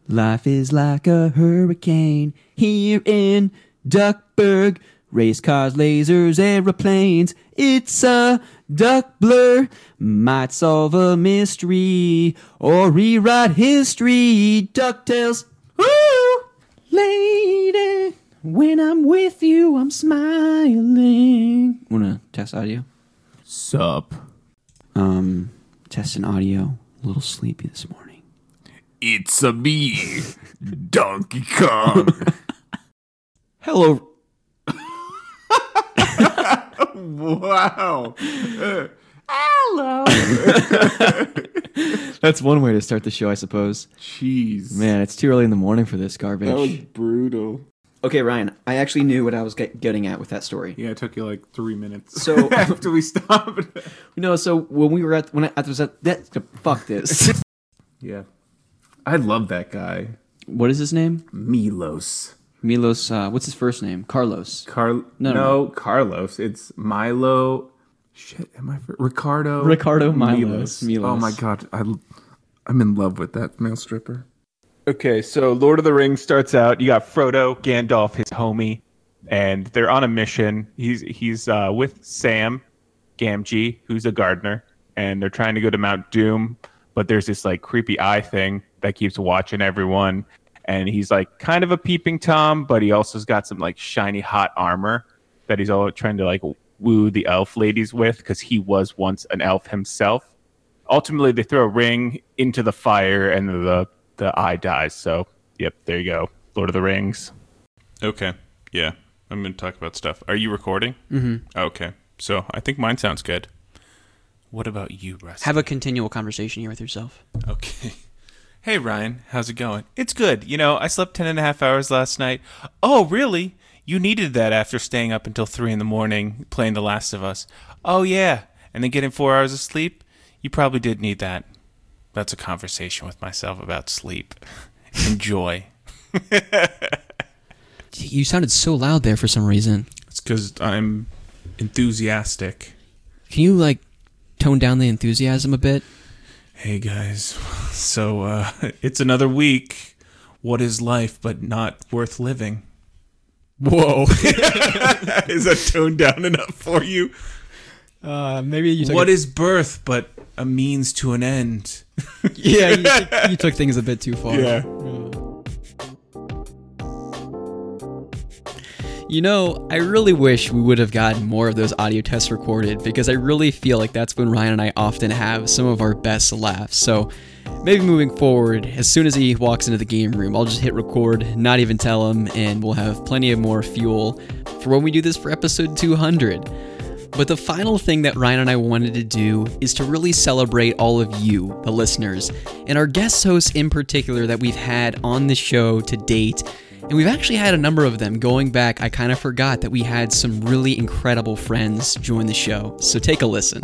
Life is like a hurricane here in Duckburg. Race cars, lasers, aeroplanes. It's a duck blur. Might solve a mystery or rewrite history. DuckTales. Woo! Lady, when I'm with you, I'm smiling. Wanna test audio? Sup? Um, testing audio. A little sleepy this morning. It's a me, Donkey Kong. Hello. wow. That That's one way to start the show, I suppose. Jeez. Man, it's too early in the morning for this garbage. That was brutal. Okay, Ryan, I actually knew what I was get- getting at with that story. Yeah, it took you like three minutes. So- after we stopped. You know, so when we were at when I, I was at that fuck this. yeah. I love that guy. what is his name? Milos. Milos. Uh, what's his first name? Carlos. Car No, no, no, Carlos. It's Milo. Shit, am I for, Ricardo? Ricardo Milos. Milos. Oh my god, I, I'm in love with that male stripper. Okay, so Lord of the Rings starts out. You got Frodo, Gandalf, his homie, and they're on a mission. He's he's uh, with Sam, Gamgee, who's a gardener, and they're trying to go to Mount Doom. But there's this like creepy eye thing that keeps watching everyone, and he's like kind of a peeping tom, but he also's got some like shiny hot armor that he's all trying to like woo the elf ladies with because he was once an elf himself. Ultimately, they throw a ring into the fire, and the the eye dies. So, yep, there you go, Lord of the Rings. Okay. Yeah. I'm going to talk about stuff. Are you recording? Mm-hmm. Okay. So I think mine sounds good. What about you, Rusty? Have a continual conversation here with yourself. Okay. Hey, Ryan. How's it going? It's good. You know, I slept ten and a half hours last night. Oh, really? You needed that after staying up until 3 in the morning playing The Last of Us. Oh, yeah. And then getting four hours of sleep? You probably did need that. That's a conversation with myself about sleep. Enjoy. You sounded so loud there for some reason. It's because I'm enthusiastic. Can you like tone down the enthusiasm a bit? Hey guys, so uh, it's another week. What is life but not worth living? Whoa. is that toned down enough for you? Uh, maybe you What is birth but a means to an end? yeah, you, took- you took things a bit too far. Yeah. You know, I really wish we would have gotten more of those audio tests recorded because I really feel like that's when Ryan and I often have some of our best laughs. So maybe moving forward, as soon as he walks into the game room, I'll just hit record, not even tell him, and we'll have plenty of more fuel for when we do this for episode 200. But the final thing that Ryan and I wanted to do is to really celebrate all of you, the listeners, and our guest hosts in particular that we've had on the show to date. And we've actually had a number of them. Going back, I kind of forgot that we had some really incredible friends join the show. So take a listen.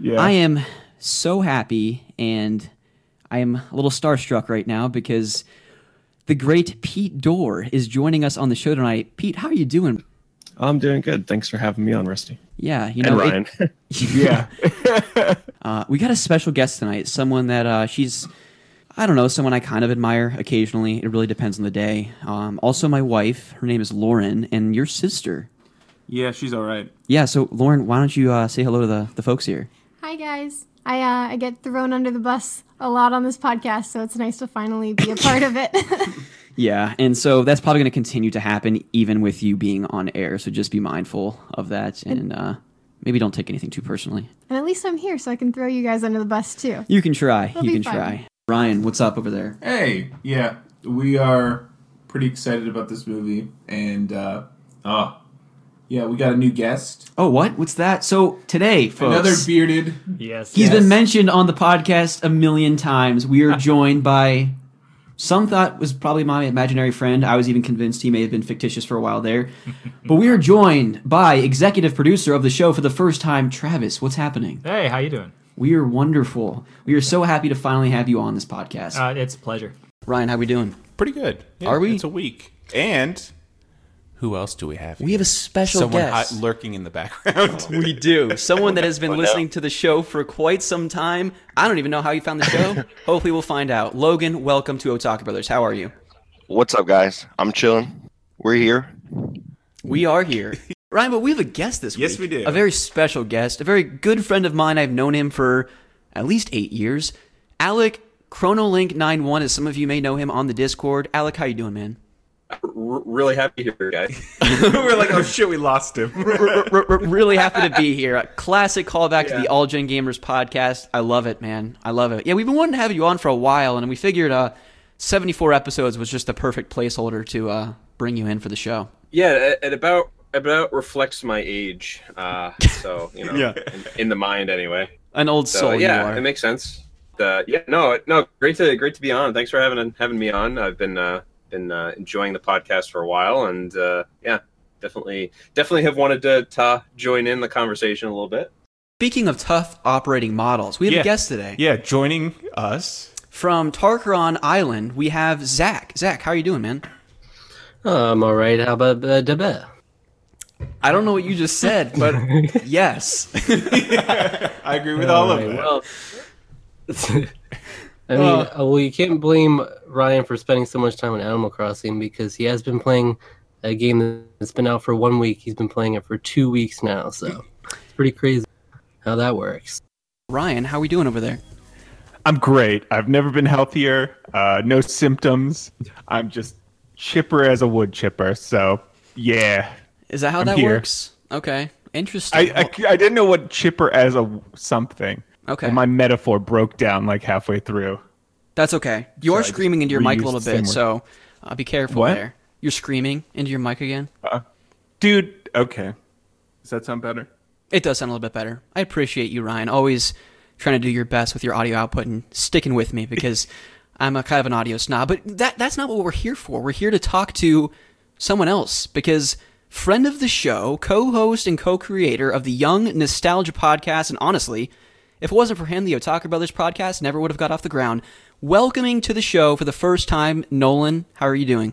Yeah. I am so happy and I am a little starstruck right now because the great Pete Dorr is joining us on the show tonight. Pete, how are you doing? I'm doing good. Thanks for having me on, Rusty. Yeah, you And know, it- Ryan. yeah. uh, we got a special guest tonight. Someone that uh, she's, I don't know, someone I kind of admire occasionally. It really depends on the day. Um, also, my wife. Her name is Lauren, and your sister. yeah, she's all right. Yeah. So, Lauren, why don't you uh, say hello to the, the folks here? Hi guys. I uh, I get thrown under the bus a lot on this podcast, so it's nice to finally be a part of it. Yeah, and so that's probably going to continue to happen even with you being on air. So just be mindful of that, and uh, maybe don't take anything too personally. and at least I'm here, so I can throw you guys under the bus too. You can try. you can fun. try. Ryan, what's up over there? Hey, yeah, we are pretty excited about this movie, and uh, oh, yeah, we got a new guest, Oh, what? What's that? So today, folks, another bearded. Yes. he's Yes. been mentioned on the podcast a million times. We are joined by some thought was probably my imaginary friend. I was even convinced he may have been fictitious for a while there. but we are joined by executive producer of the show for the first time, Travis. What's happening? Hey, how you doing? We are wonderful. We are so happy to finally have you on this podcast. Uh, it's a pleasure. Ryan, how are we doing? Pretty good. Yeah, Are we? It's a week. And who else do we have? We have a special Someone guest. hot lurking in the background. We do. Someone that has been oh, listening to the show for quite some time. I don't even know how you found the show. Hopefully, we'll find out. Logan, welcome to Otaku Brothers. How are you? What's up, guys? I'm chilling. We're here. We are here. Ryan, but we have a guest this week. Yes, we do. A very special guest, a very good friend of mine. I've known him for at least eight years. Alec Chronolink91, as some of you may know him on the Discord. Alec, how you doing, man? R- really happy here, guys. We're like, oh shit, we lost him. R- r- r- really happy to be here. A classic callback to the All Gen Gamers podcast. I love it, man. I love it. Yeah, we've been wanting to have you on for a while, and we figured uh, 74 episodes was just the perfect placeholder to uh, bring you in for the show. yeah, it, it about about reflects my age. Uh, so you know, Yeah. in, in the mind anyway. An old So soul you yeah, are. it makes sense. Uh, yeah, no, no, great to great to be on. Thanks for having having me on. I've been uh, been uh, enjoying the podcast for a while, and uh, yeah, definitely definitely have wanted to, to join in the conversation a little bit. Speaking of tough operating models, we have Yeah. a guest today. Yeah, joining us. From Tarkaron Island, we have Zach. Zach, how are you doing, man? I'm all right. How about uh, Debe? I don't know what you just said, but yes. I agree with all of Alright, that. Well, I mean, uh, well, you can't blame Ryan for spending so much time on Animal Crossing because he has been playing a game that's been out for one week. He's been playing it for two weeks now, so it's pretty crazy how that works. Ryan, how are we doing over there? I'm great. I've never been healthier. Uh, no symptoms. I'm just chipper as a wood chipper. So yeah, Is that how I'm that here. works? Okay. Interesting. I, I I didn't know what chipper as a something. Okay. And my metaphor broke down like halfway through. That's okay. You so are screaming into your mic a little bit, so uh, be careful What? there. You're screaming into your mic again. Uh, Dude, okay. Does that sound better? It does sound a little bit better. I appreciate you, Ryan. Always trying to do your best with your audio output and sticking with me because I'm a kind of an audio snob. But that that's not what we're here for. We're here to talk to someone else because friend of the show, co-host and co-creator of the Young Nostalgia podcast, and honestly, if it wasn't for him, the Otaku Brothers podcast never would have got off the ground. Welcoming to the show for the first time, Nolan. How are you doing?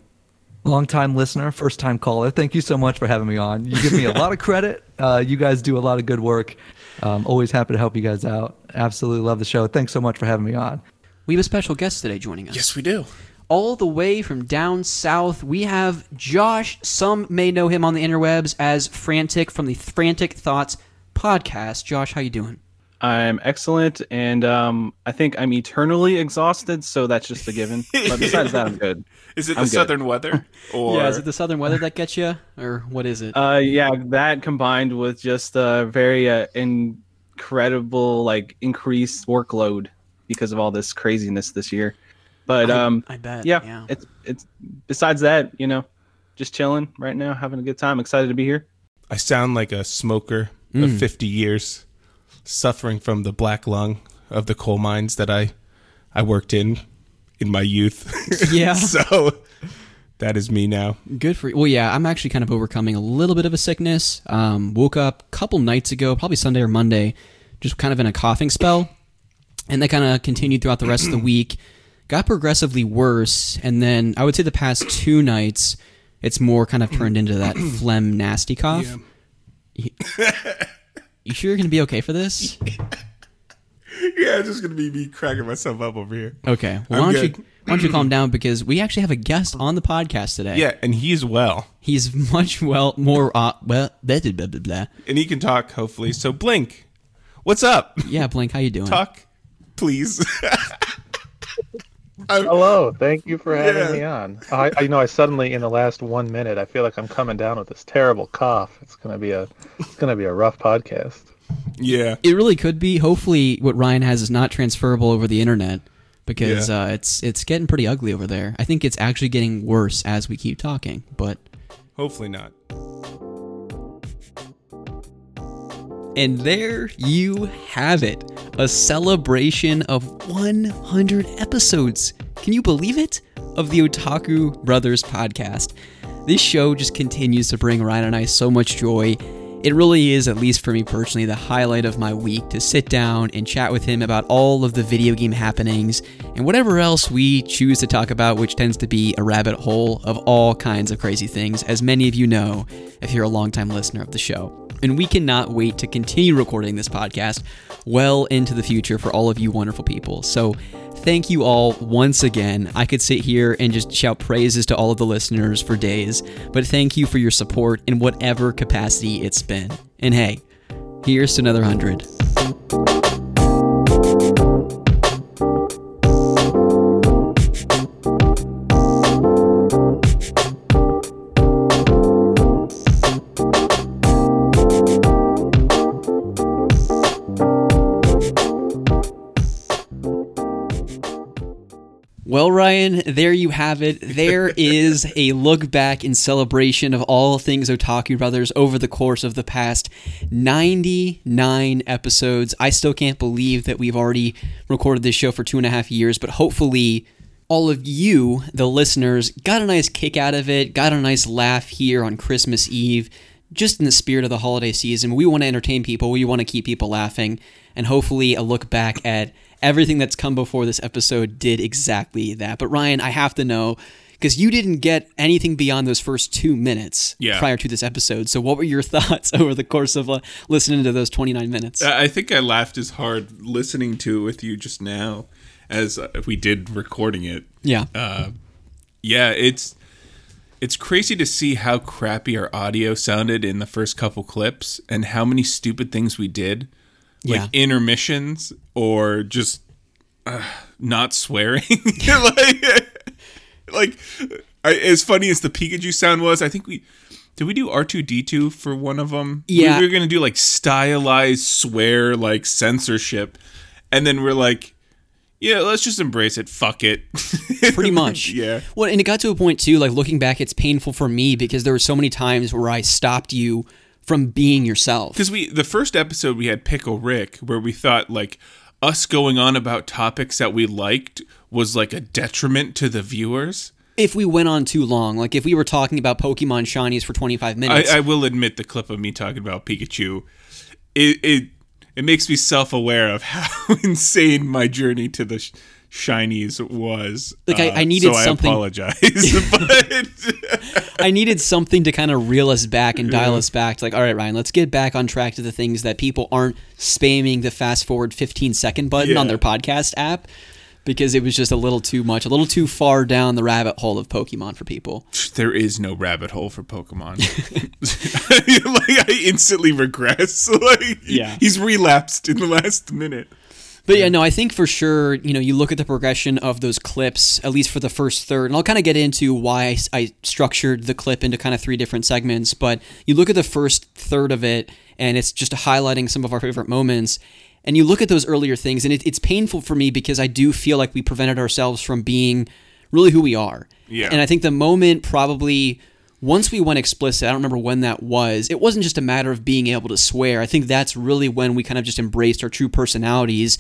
Long time listener, first time caller. Thank you so much for having me on. You give me a lot of credit. Uh, you guys do a lot of good work. Um, always happy to help you guys out. Absolutely love the show. Thanks so much for having me on. We have a special guest today joining us. Yes, we do. all the way from down south, we have Josh. Some may know him on the interwebs as Frantic from the Frantic Thoughts podcast. Josh, how you doing? I'm excellent, and um, I think I'm eternally exhausted, so that's just a given. But besides that, I'm good. Is it I'm the good. southern weather? Or yeah, is it the southern weather that gets you, or what is it? Uh, yeah, that combined with just a very uh, incredible, like increased workload because of all this craziness this year. But I- um, I bet, Yeah, yeah. it's it's. Besides that, you know, just chilling right now, having a good time. Excited to be here. I sound like a smoker Mm. of 50 years, suffering from the black lung of the coal mines that I I worked in in my youth. Yeah. so that is me now. Good for you. Well, yeah, I'm actually kind of overcoming a little bit of a sickness. Um, woke up a couple nights ago, probably Sunday or Monday, just kind of in a coughing spell, and that kind of continued throughout the rest of the week. Got progressively worse, and then I would say the past two nights, it's more kind of turned into that phlegm nasty cough. You, you sure you're gonna be okay for this? Yeah, it's just gonna be me cracking myself up over here. Okay. Well, I'm why don't good. you why don't you calm down because we actually have a guest on the podcast today. Yeah, and he's well. He's much well more uh, well blah, blah, blah, blah, blah. And he can talk hopefully. So Blink, what's up? Yeah, Blink, how you doing? Talk, please. Hello, thank you for having Yeah. me on. I, I you know I suddenly in the last one minute I feel like I'm coming down with this terrible cough. It's gonna be a it's gonna be a rough podcast. Yeah. It really could be. Hopefully, what Ryan has is not transferable over the internet because Yeah. uh, it's it's getting pretty ugly over there. I think it's actually getting worse as we keep talking. But Hopefully not. And there you have it, a celebration of 100 episodes. Can you believe it? Of the Otaku Brothers podcast. This show just continues to bring Ryan and I so much joy. It really is, at least for me personally, the highlight of my week to sit down and chat with him about all of the video game happenings and whatever else we choose to talk about, which tends to be a rabbit hole of all kinds of crazy things, as many of you know if you're a longtime listener of the show. And we cannot wait to continue recording this podcast well into the future for all of you wonderful people. So, thank you all once again. I could sit here and just shout praises to all of the listeners for days, but thank you for your support in whatever capacity it's been. And hey, here's to another hundred. Well, Ryan, there you have it. There is a look back in celebration of all things Otaku Brothers over the course of the past 99 episodes. I still can't believe that we've already recorded this show for two and a half years, but hopefully, all of you, the listeners, got a nice kick out of it, got a nice laugh here on Christmas Eve. Just in the spirit of the holiday season, we want to entertain people, we want to keep people laughing, and hopefully, a look back at everything that's come before this episode did exactly that. But Ryan, I have to know because you didn't get anything beyond those first two minutes Yeah. prior to this episode. So, what were your thoughts over the course of uh, listening to those 29 minutes? I think I laughed as hard listening to it with you just now as uh, we did recording it. Yeah. Uh, yeah, it's it's crazy to see how crappy our audio sounded in the first couple clips and how many stupid things we did. Like Yeah. intermissions or just uh, not swearing. like, like I, as funny as the Pikachu sound was, I think we did we do R2D2 for one of them? Yeah. We were going to do like stylized swear like censorship and then we're like yeah, let's just embrace it. Fuck it. Pretty much. yeah. Well, and it got to a point too, like looking back, it's painful for me because there were so many times where I stopped you from being yourself. Because we the first episode we had Pickle Rick where we thought like us going on about topics that we liked was like a detriment to the viewers. If we went on too long, like if we were talking about Pokemon shinies for 25 minutes, I, I will admit the clip of me talking about Pikachu, it it, it makes me self aware of how insane my journey to the shinies was. Like, I- Uh, I needed so something- I apologize, but I needed something to kind of reel us back and dial us back to like, all right, Ryan, let's get back on track to the things that people aren't spamming the fast forward 15 second button on their podcast app because it was just a little too much, a little too far down the rabbit hole of Pokemon for people. there is no rabbit hole for Pokemon. like I instantly regress. Like Yeah. he's relapsed in the last minute. But yeah, no, I think for sure, you know, you look at the progression of those clips, at least for the first third, and I'll kind of get into why I structured the clip into kind of three different segments. But you look at the first third of it, and it's just highlighting some of our favorite moments. And you look at those earlier things, and it, it's painful for me because I do feel like we prevented ourselves from being really who we are. Yeah. And I think the moment probably once we went explicit, I don't remember when that was. It wasn't just a matter of being able to swear. I think that's really when we kind of just embraced our true personalities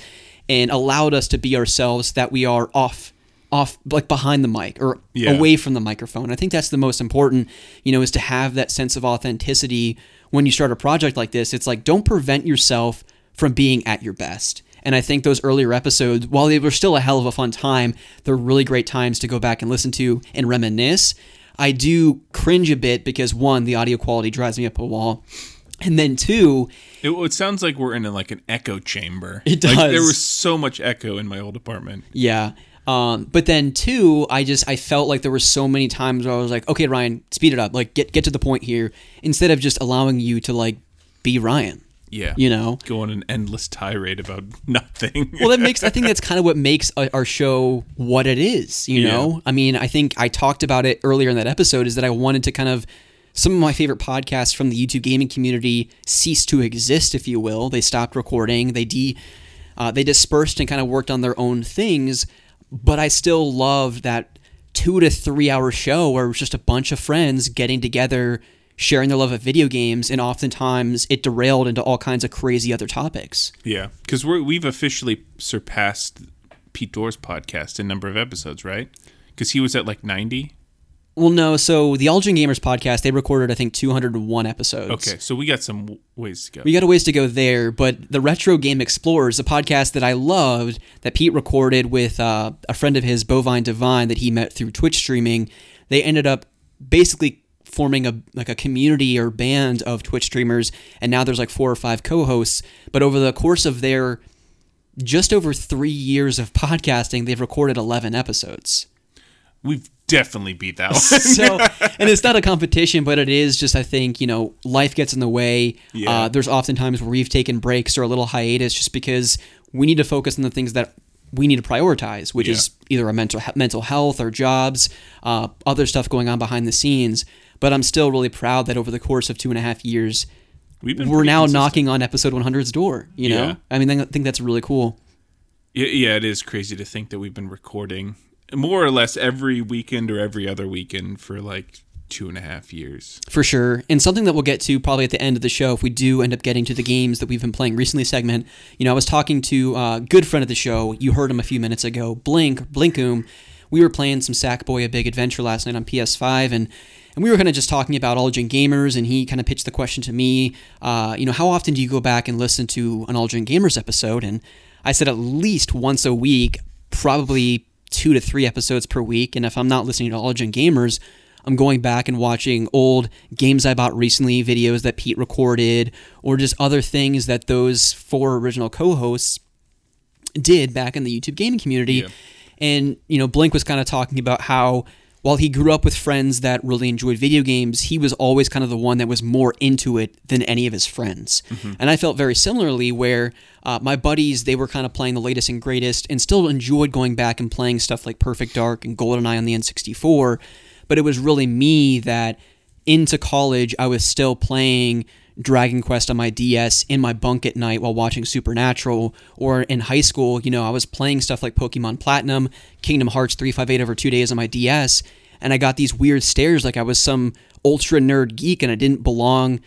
and allowed us to be ourselves that we are off off like behind the mic or Yeah. away from the microphone. I think that's the most important, you know, is to have that sense of authenticity when you start a project like this. It's like don't prevent yourself from being at your best. And I think those earlier episodes, while they were still a hell of a fun time, they're really great times to go back and listen to and reminisce. I do cringe a bit because one, the audio quality drives me up a wall. And then two, It, it sounds like we're in a, like an echo chamber. It Like, there was so much echo in my old apartment. Yeah. Um, but then two, I just I felt like there were so many times where I was like, okay, Ryan, speed it up, like get get to the point here, instead of just allowing you to like be Ryan. Yeah. You know. Go on an endless tirade about nothing. well, that makes I think that's kind of what makes our show what it is. You Yeah. know, I mean, I think I talked about it earlier in that episode. Is that I wanted to kind of some of my favorite podcasts from the YouTube gaming community ceased to exist, if you will. They stopped recording. They de uh, they dispersed and kind of worked on their own things. But I still loved that two to three hour show where it was just a bunch of friends getting together, sharing their love of video games, and oftentimes it derailed into all kinds of crazy other topics. Yeah, because we've officially surpassed Pete Dorr's podcast in number of episodes, right? Because he was at like ninety. Well, no. So the All Gen Gamers podcast, they recorded, I think, 201 episodes. Okay, so we got some ways to go. We got a ways to go there, but the Retro Game Explorers, a podcast that I loved, that Pete recorded with uh, a friend of his, Bovine Divine, that he met through Twitch streaming, they ended up basically forming a like a community or band of Twitch streamers, and now there's like four or five co-hosts. But over the course of their just over three years of podcasting, they've recorded 11 episodes. We've definitely beat that one. so and it's not a competition but it is just i think you know life gets in the way Yeah. uh, there's often times where we've taken breaks or a little hiatus just because we need to focus on the things that we need to prioritize which is either our mental mental health or jobs uh, other stuff going on behind the scenes but i'm still really proud that over the course of two and a half years We've been we're now consistent. knocking on episode 100's door you know Yeah. i mean i think that's really cool Yeah, yeah, it is crazy to think that we've been recording more or less every weekend or every other weekend for like two and a half years. For sure. And something that we'll get to probably at the end of the show if we do end up getting to the games that we've been playing recently segment. You know, I was talking to a good friend of the show. You heard him a few minutes ago, Blink, Blinkoom. We were playing some Sackboy A Big Adventure last night on PS5 and and we were kind of just talking about All Gen Gamers, and he kind of pitched the question to me, uh, you know, how often do you go back and listen to an All Gen Gamers episode? And I said at least once a week, probably two to three episodes per week. And if I'm not listening to All Gen Gamers, I'm going back and watching old games I bought recently, videos that Pete recorded, or just other things that those four original co-hosts did back in the YouTube gaming community. And you know, Blink was kind of talking about how while he grew up with friends that really enjoyed video games, he was always kind of the one that was more into it than any of his friends. Mhm. And I felt very similarly where uh, my buddies, they were kind of playing the latest and greatest and still enjoyed going back and playing stuff like Perfect Dark and GoldenEye on the N64. But it was really me that into college, I was still playing Dragon Quest on my DS in my bunk at night while watching Supernatural. Or in high school, you know, I was playing stuff like Pokemon Platinum, Kingdom Hearts 358 over two days on my DS. And I got these weird stares like I was some ultra nerd geek and I didn't belong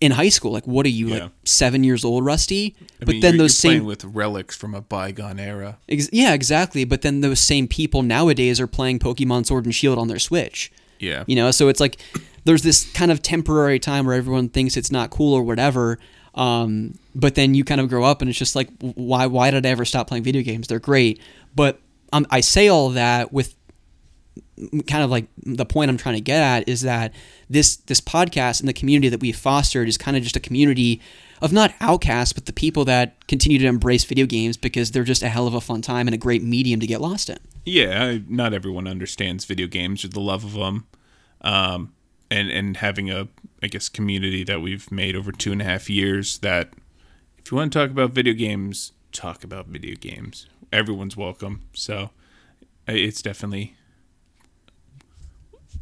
in high school. Like, what are you, like seven years old, Rusty? I but mean, then you're, those you're same with relics from a bygone era. Ex- yeah, exactly. But then those same people nowadays are playing Pokemon Sword and Shield on their Switch. Yeah. You know, so it's like there's this kind of temporary time where everyone thinks it's not cool or whatever. Um, but then you kind of grow up and it's just like, why? Why did I ever stop playing video games? They're great. But um, I say all that with kind of like the point I'm trying to get at is that this this podcast and the community that we've fostered is kind of just a community of not outcasts, but the people that continue to embrace video games because they're just a hell of a fun time and a great medium to get lost in. Yeah, not everyone understands video games or the love of them, um, and and having a I guess community that we've made over two and a half years. That if you want to talk about video games, talk about video games. Everyone's welcome. So it's definitely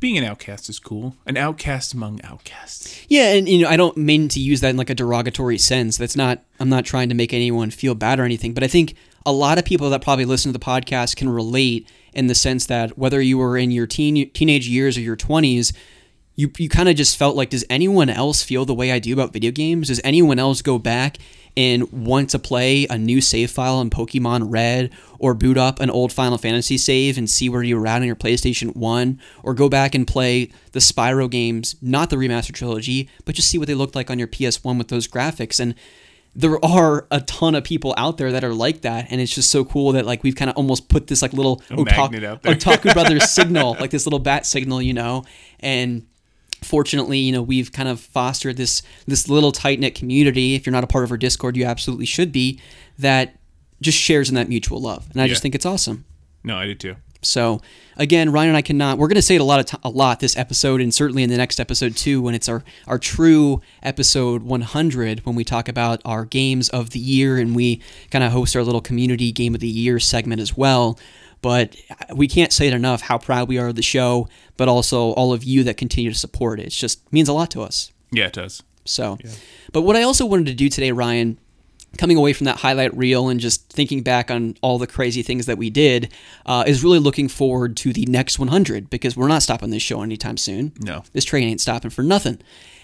being an outcast is cool. An outcast among outcasts. Yeah, and you know, I don't mean to use that in like a derogatory sense. That's not I'm not trying to make anyone feel bad or anything, but I think a lot of people that probably listen to the podcast can relate in the sense that whether you were in your teen teenage years or your 20s, you you kind of just felt like does anyone else feel the way I do about video games? Does anyone else go back and want to play a new save file in Pokemon Red or boot up an old Final Fantasy save and see where you were at on your PlayStation 1 or go back and play the Spyro games, not the remaster trilogy, but just see what they looked like on your PS1 with those graphics and there are a ton of people out there that are like that and it's just so cool that like we've kind of almost put this like little A magnet out there. otaku brothers signal like this little bat signal you know and fortunately you know we've kind of fostered this this little tight knit community if you're not a part of our discord you absolutely should be that just shares in that mutual love and i just think it's awesome No, I do too. so again, Ryan and I cannot. We're going to say it a lot of t- a lot this episode, and certainly in the next episode too, when it's our our true episode 100, when we talk about our games of the year, and we kind of host our little community game of the year segment as well. But we can't say it enough how proud we are of the show, but also all of you that continue to support it. It just means a lot to us. Yeah, it does. So, but what I also wanted to do today, Ryan, coming away from that highlight reel and just thinking back on all the crazy things that we did, uh, is really looking forward to the next 100 because we're not stopping this show anytime soon. No. This train ain't stopping for nothing.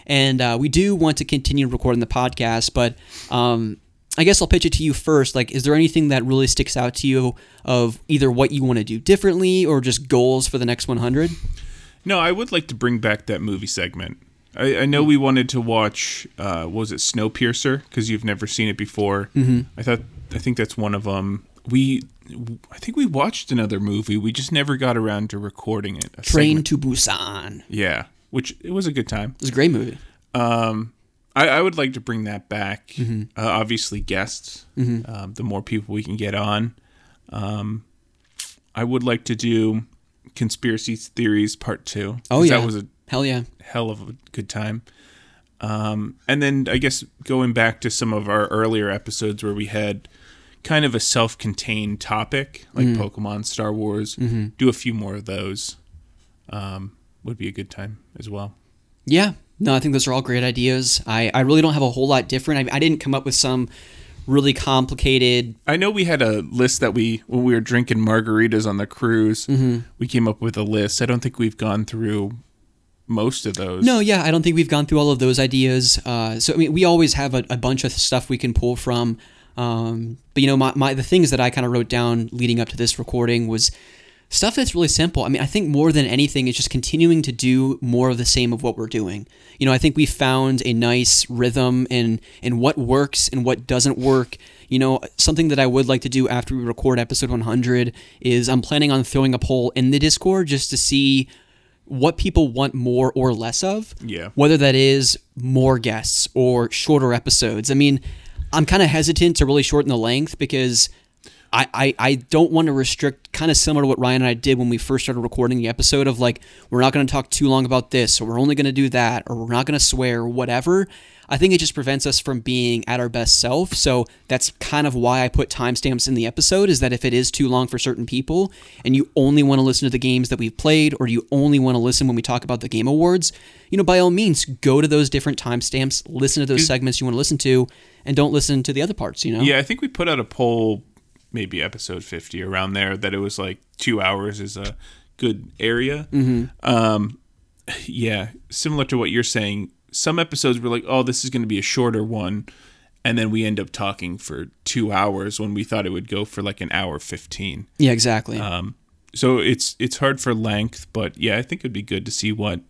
And uh, we do want to continue recording the podcast, but um, I guess I'll pitch it to you first. Like, is there anything that really sticks out to you of either what you want to do differently or just goals for the next 100? No, I would like to bring back that movie segment. I, I know we wanted to watch, uh, was it Snowpiercer? Because you've never seen it before. Mhm. I thought, I think that's one of them. We, I think we watched another movie. We just never got around to recording it. Train segment. to Busan. Yeah, which it was a good time. It was a great movie. Um, I, I would like to bring that back. Mhm. Uh, obviously, guests. Mhm. Um, the more people we can get on. Um, I would like to do conspiracy theories part two. Oh, yeah. that was a Hell yeah. hell of a good time. Um, and then I guess going back to some of our earlier episodes where we had kind of a self-contained topic like Mm. Pokemon, Star Wars, Mhm. do a few more of those. Um, would be a good time as well. Yeah, no, I think those are all great ideas. I, I really don't have a whole lot different. I, I didn't come up with some really complicated. I know we had a list that we when we were drinking margaritas on the cruise. Mhm. We came up with a list. I don't think we've gone through most of those. No, yeah, I don't think we've gone through all of those ideas. Uh, so I mean, we always have a, a bunch of stuff we can pull from. Um, but you know, my, my the things that I kind of wrote down leading up to this recording was stuff that's really simple. I mean, I think more than anything, is just continuing to do more of the same of what we're doing. You know, I think we found a nice rhythm in in what works and what doesn't work. You know, something that I would like to do after we record episode 100 is I'm planning on throwing a poll in the Discord just to see what people want more or less of. Yeah. Whether that is more guests or shorter episodes. I mean, I'm kind of hesitant to really shorten the length because I, I, I don't want to restrict, kind of similar to what Ryan and I did when we first started recording the episode of like, we're not going to talk too long about this, or we're only going to do that, or we're not going to swear, or whatever. I think it just prevents us from being at our best self. So that's kind of why I put timestamps in the episode is that if it is too long for certain people and you only want to listen to the games that we've played or you only want to listen when we talk about the game awards, you know, by all means, go to those different timestamps, listen to those segments you want to listen to, and don't listen to the other parts, you know? Yeah, I think we put out a poll, maybe episode 50 around there, that it was like two hours is a good area. Mhm. Um, yeah, similar to what you're saying. Some episodes were like, oh, this is going to be a shorter one. And then we end up talking for two hours when we thought it would go for like an hour 15. Yeah, exactly. Um, so it's it's hard for length, but yeah, I think it'd be good to see what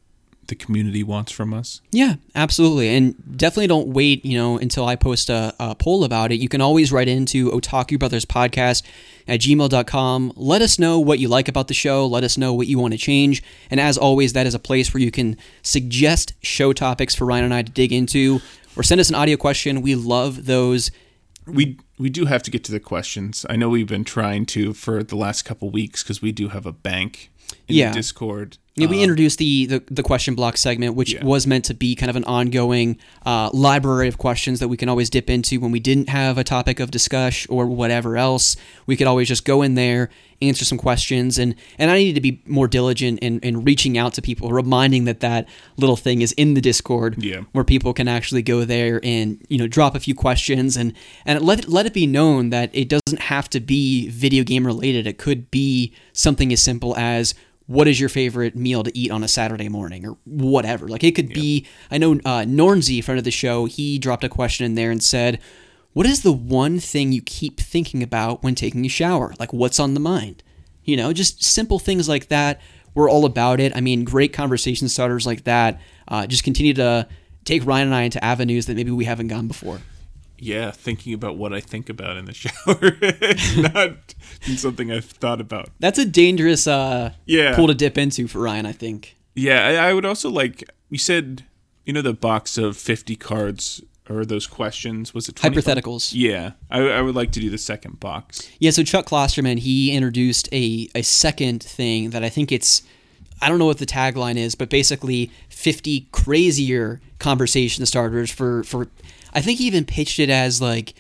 the community wants from us. Yeah, absolutely. And definitely don't wait, you know, until I post a, a poll about it. You can always write into Otaku Brothers Podcast at gmail.com. Let us know what you like about the show. Let us know what you want to change. And as always, that is a place where you can suggest show topics for Ryan and I to dig into or send us an audio question. We love those. We we do have to get to the questions. I know we've been trying to for the last couple weeks because we do have a bank in Yeah. Discord. Yeah, we Um, introduced the, the the question block segment, which Yeah. was meant to be kind of an ongoing uh, library of questions that we can always dip into when we didn't have a topic of discussion or whatever else. We could always just go in there, answer some questions, and and I needed to be more diligent in, in reaching out to people, reminding that that little thing is in the Discord, Yeah. where people can actually go there and you know drop a few questions and and let it, let it be known that it doesn't have to be video game related. It could be something as simple as what is your favorite meal to eat on a Saturday morning or whatever. Like it could be, I know uh, Nornsey, friend of the show, he dropped a question in there and said, what is the one thing you keep thinking about when taking a shower? Like what's on the mind? You know, just simple things like that. We're all about it. I mean, great conversation starters like that. Uh, just continue to take Ryan and I into avenues that maybe we haven't gone before. Yeah, thinking about what I think about in the shower, It's not something I've thought about. That's a dangerous uh, Yeah. pool to dip into for Ryan, I think. Yeah, I, I would also like you said, you know, the box of fifty cards or those questions. Was it 25? Hypotheticals. Yeah, I, I would like to do the second box. Yeah, so Chuck Klosterman, he introduced a, a second thing that I think it's, I don't know what the tagline is, but basically 50 crazier conversation starters for, for I think he even pitched it as like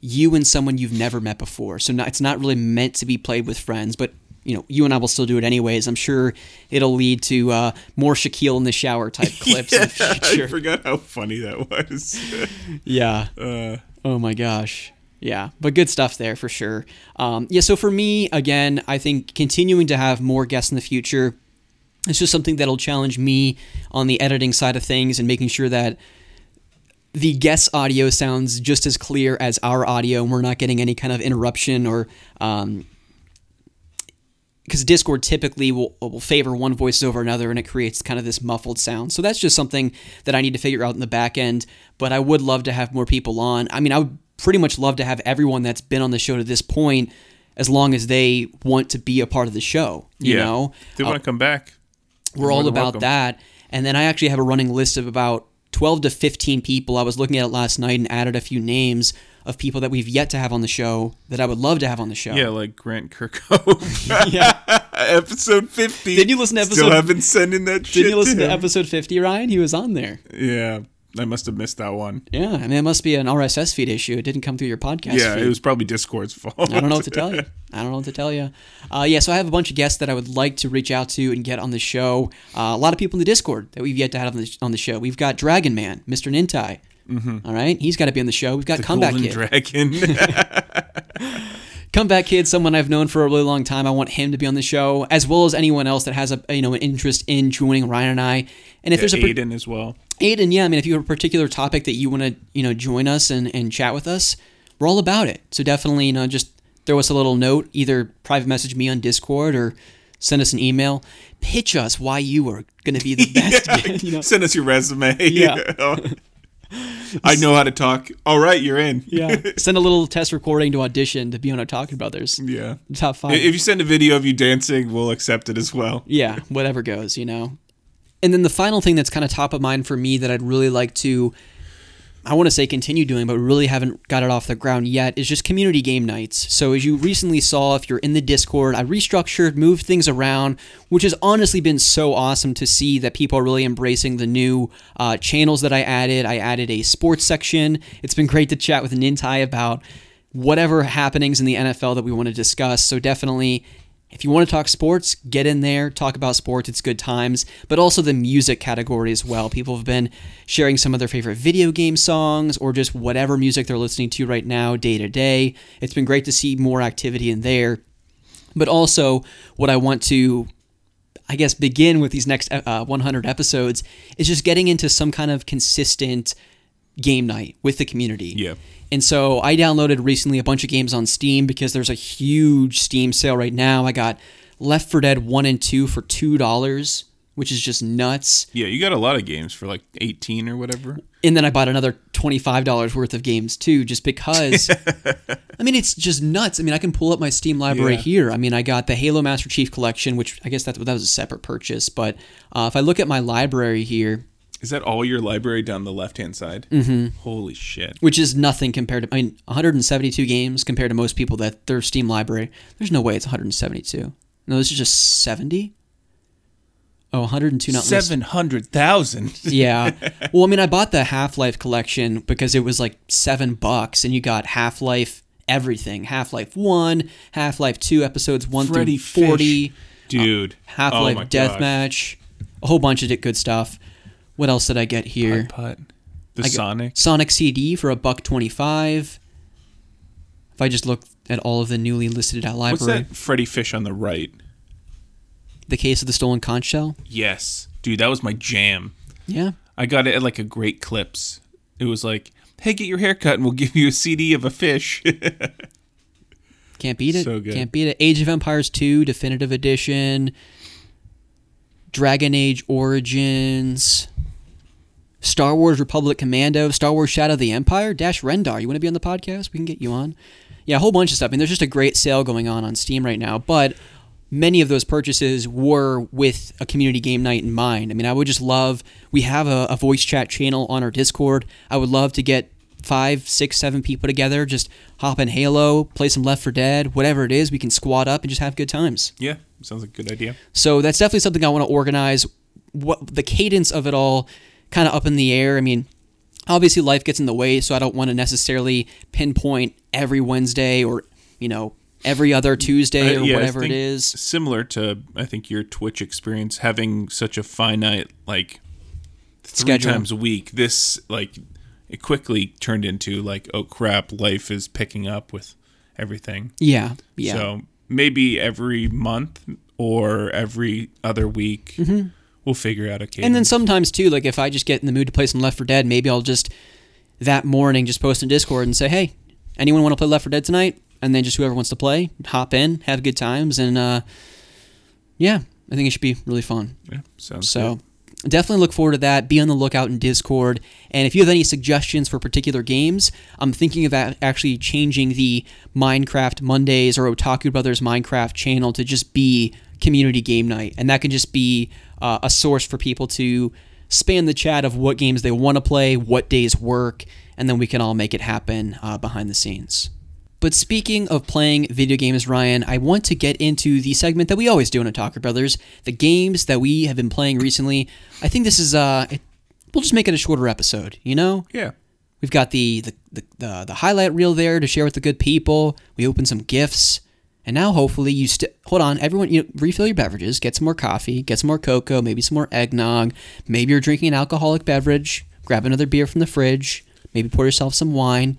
you and someone you've never met before. So not, it's not really meant to be played with friends, but you know, you and I will still do it anyways. I'm sure it'll lead to uh, more Shaquille in the shower type clips future. I forgot how funny that was. Yeah. Uh, oh my gosh. Yeah, but good stuff there for sure. Um, yeah, so for me, again, I think continuing to have more guests in the future, it's just something that'll challenge me on the editing side of things and making sure that the guest audio sounds just as clear as our audio and we're not getting any kind of interruption or um, because Discord typically will, will favor one voice over another and it creates kind of this muffled sound. So that's just something that I need to figure out in the back end. But I would love to have more people on. I mean, I would pretty much love to have everyone that's been on the show to this point as long as they want to be a part of the show. You yeah, know, they Uh, want to come back. we're all about welcome. that. And then I actually have a running list of about 12 to 15 people. I was looking at it last night and added a few names of people that we've yet to have on the show that I would love to have on the show. Yeah, like Grant Kirkhope. yeah. episode 50. Did you listen to episode Still haven't sent in that shit Did you listen to him. episode 50, Ryan? He was on there. Yeah, I must have missed that one. Yeah, I mean, it must be an RSS feed issue. It didn't come through your podcast. yeah, feed. it was probably Discord's fault. I don't know what to tell you. I don't know what to tell you. Uh, yeah, so I have a bunch of guests that I would like to reach out to and get on the show. Uh, a lot of people in the Discord that we've yet to have on the, on the show. We've got Dragon Man, Mr. Nintai, Mhm. All right, he's got to be on the show. We've got The comeback Golden kid. Dragon. comeback kid, someone I've known for a really long time. I want him to be on the show, as well as anyone else that has a you know an interest in joining Ryan and I. And if Yeah, there's a Aiden as well. Aiden, yeah, I mean, if you have a particular topic that you want to, you know, join us and, and chat with us, we're all about it. So definitely, you know, just throw us a little note, either private message me on Discord or send us an email. Pitch us why you are going to be the best. Yeah, you know? Send us your resume. Yeah. I know how to talk. All right, you're in. Yeah. Send a little test recording to audition to be on Otaku Brothers. Yeah. Top five. If you send a video of you dancing, we'll accept it as well. yeah, whatever goes, you know. And then the final thing that's kind of top of mind for me that I'd really like to I want to say continue doing, but really haven't got it off the ground yet, is just community game nights. So, as you recently saw, if you're in the Discord, I restructured, moved things around, which has honestly been so awesome to see that people are really embracing the new uh, channels that I added. I added a sports section. It's been great to chat with Nintai about whatever happenings in the NFL that we want to discuss. So, definitely if you want to talk sports, get in there, talk about sports, it's good times, but also the music category as well. People have been sharing some of their favorite video game songs or just whatever music they're listening to right now, day to day. It's been great to see more activity in there. But also, what I want to, I guess, begin with these next uh, 100 episodes is just getting into some kind of consistent game night with the community. Yeah. And so I downloaded recently a bunch of games on Steam because there's a huge Steam sale right now. I got Left 4 Dead 1 and 2 for $2, which is just nuts. Yeah, you got a lot of games for like 18 or whatever. And then I bought another $25 worth of games too, just because. I mean, it's just nuts. I mean, I can pull up my Steam library Yeah. here. I mean, I got the Halo Master Chief Collection, which I guess that, that was a separate purchase. But uh, if I look at my library here, Is that all your library down the left hand side? Mhm. Holy shit. which is nothing compared to I mean 172 games compared to most people that their Steam library. There's no way it's 172. No, this is just 70. Oh, 102 not 700,000. yeah. Well, I mean, I bought the Half Life collection because it was like seven bucks, and you got Half Life everything: Half Life One, Half Life Two, episodes one Freddy through forty, Fish. Dude. Half Oh Life my gosh. Deathmatch, a whole bunch of good stuff. What else did I get here? Putt. The I Sonic. Sonic CD for a buck twenty-five. If I just look at all of the newly listed at What's that Freddy Fish on the right? the case of the stolen conch shell. Yes. Dude, that was my jam. Yeah. I got it at like a Great Clips. It was like, hey, get your hair cut and we'll give you a CD of a fish. Can't beat it. So good. Can't beat it. Age of Empires 2 Definitive Edition. Dragon Age Origins. Star Wars Republic Commando. Star Wars Shadow of the Empire. Dash Rendar. You want to be on the podcast? We can get you on. Yeah, a whole bunch of stuff. I mean, there's just a great sale going on on Steam right now, but many of those purchases were with a community game night in mind. I mean, I would just love, we have a, a voice chat channel on our Discord. I would love to get five, six, seven people together, just hop in Halo, play some Left 4 Dead, whatever it is. We can squad up and just have good times. yeah, sounds like a good idea. So that's definitely something I want to organize. What the cadence of it all, kind of up in the air. I mean, obviously life gets in the way, so I don't want to necessarily pinpoint every Wednesday or you know every other Tuesday Uh, or yeah, whatever it is. Similar to, I think, your Twitch experience, having such a finite, like, three Schedule. times a week, this, like, it quickly turned into, like, oh crap, life is picking up with everything. Yeah, yeah. So maybe every month or every other week, Mhm. We'll figure out a cadence. And then sometimes too, like if I just get in the mood to play some Left 4 Dead, maybe I'll just that morning just post in Discord and say, "Hey, anyone want to play Left 4 Dead tonight?" And then just whoever wants to play, hop in, have good times, and uh, yeah, I think it should be really fun. Yeah, sounds so. Definitely look forward to that. Be on the lookout in Discord. And if you have any suggestions for particular games, I'm thinking of actually changing the Minecraft Mondays or Otaku Brothers Minecraft channel to just be community game night. And that can just be uh, a source for people to span the chat of what games they want to play, what days work, and then we can all make it happen uh, behind the scenes. But speaking of playing video games, Ryan, I want to get into the segment that we always do on Otaku Brothers, the games that we have been playing recently. I think this is uh it, we'll just make it a shorter episode, you know? Yeah. We've got the the, the, the, the highlight reel there to share with the good people. We open some gifts. And now hopefully you st- hold on, everyone you know, refill your beverages, get some more coffee, get some more cocoa, maybe some more eggnog. Maybe you're drinking an alcoholic beverage, grab another beer from the fridge. maybe pour yourself some wine.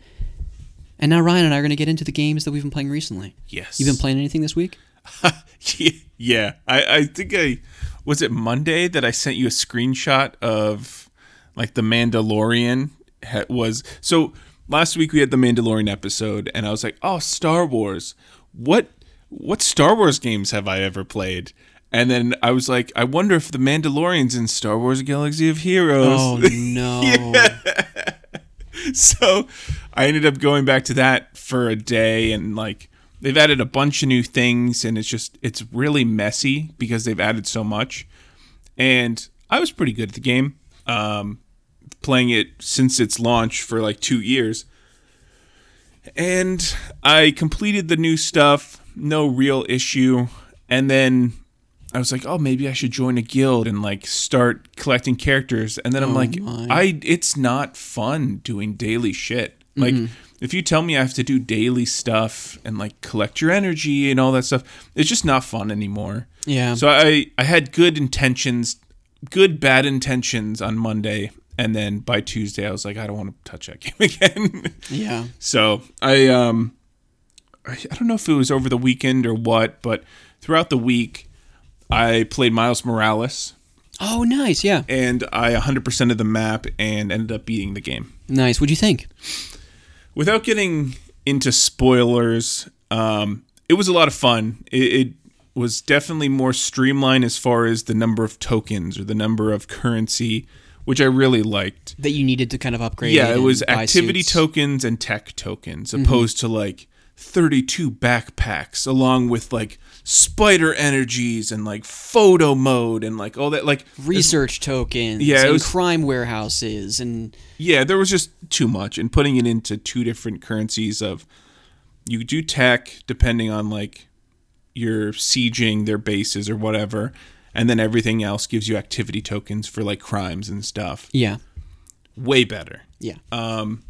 And now Ryan and I are going to get into the games that we've been playing recently. Yes. You've been playing anything this week? yeah, I, I think I was it Monday that I sent you a screenshot of like the Mandalorian was so last week we had the Mandalorian episode and I was like, "Oh, Star Wars. What what Star Wars games have I ever played?" And then I was like, "I wonder if the Mandalorian's in Star Wars Galaxy of Heroes." Oh no. Yeah. so I ended up going back to that for a day and like they've added a bunch of new things and it's just it's really messy because they've added so much. And I was pretty good at the game. Um playing it since its launch for like 2 years. And I completed the new stuff, no real issue. And then I was like, oh, maybe I should join a guild and like start collecting characters. And then I'm Oh like, my. I it's not fun doing daily shit. Like Mhm. if you tell me I have to do daily stuff and like collect your energy and all that stuff, it's just not fun anymore. Yeah. So I I had good intentions, good bad intentions on Monday, and then by Tuesday I was like, I don't want to touch that game again. Yeah. So I um I, don't know if it was over the weekend or what, but throughout the week I played Miles Morales. Oh, nice. Yeah. And I 100% of the map and ended up beating the game. Nice. What'd you think? Without getting into spoilers, um, it was a lot of fun. It, it was definitely more streamlined as far as the number of tokens or the number of currency, which I really liked. That you needed to kind of upgrade. Yeah, it was activity suits. tokens and tech tokens, Mhm. opposed to like 32 backpacks, along with like spider energies and like photo mode and like all that. Like research tokens. Yeah, and was- crime warehouses and Yeah, there was just too much, and putting it into two different currencies of you do tech depending on like you're sieging their bases or whatever, and then everything else gives you activity tokens for like crimes and stuff. Yeah. way better. Yeah. Um,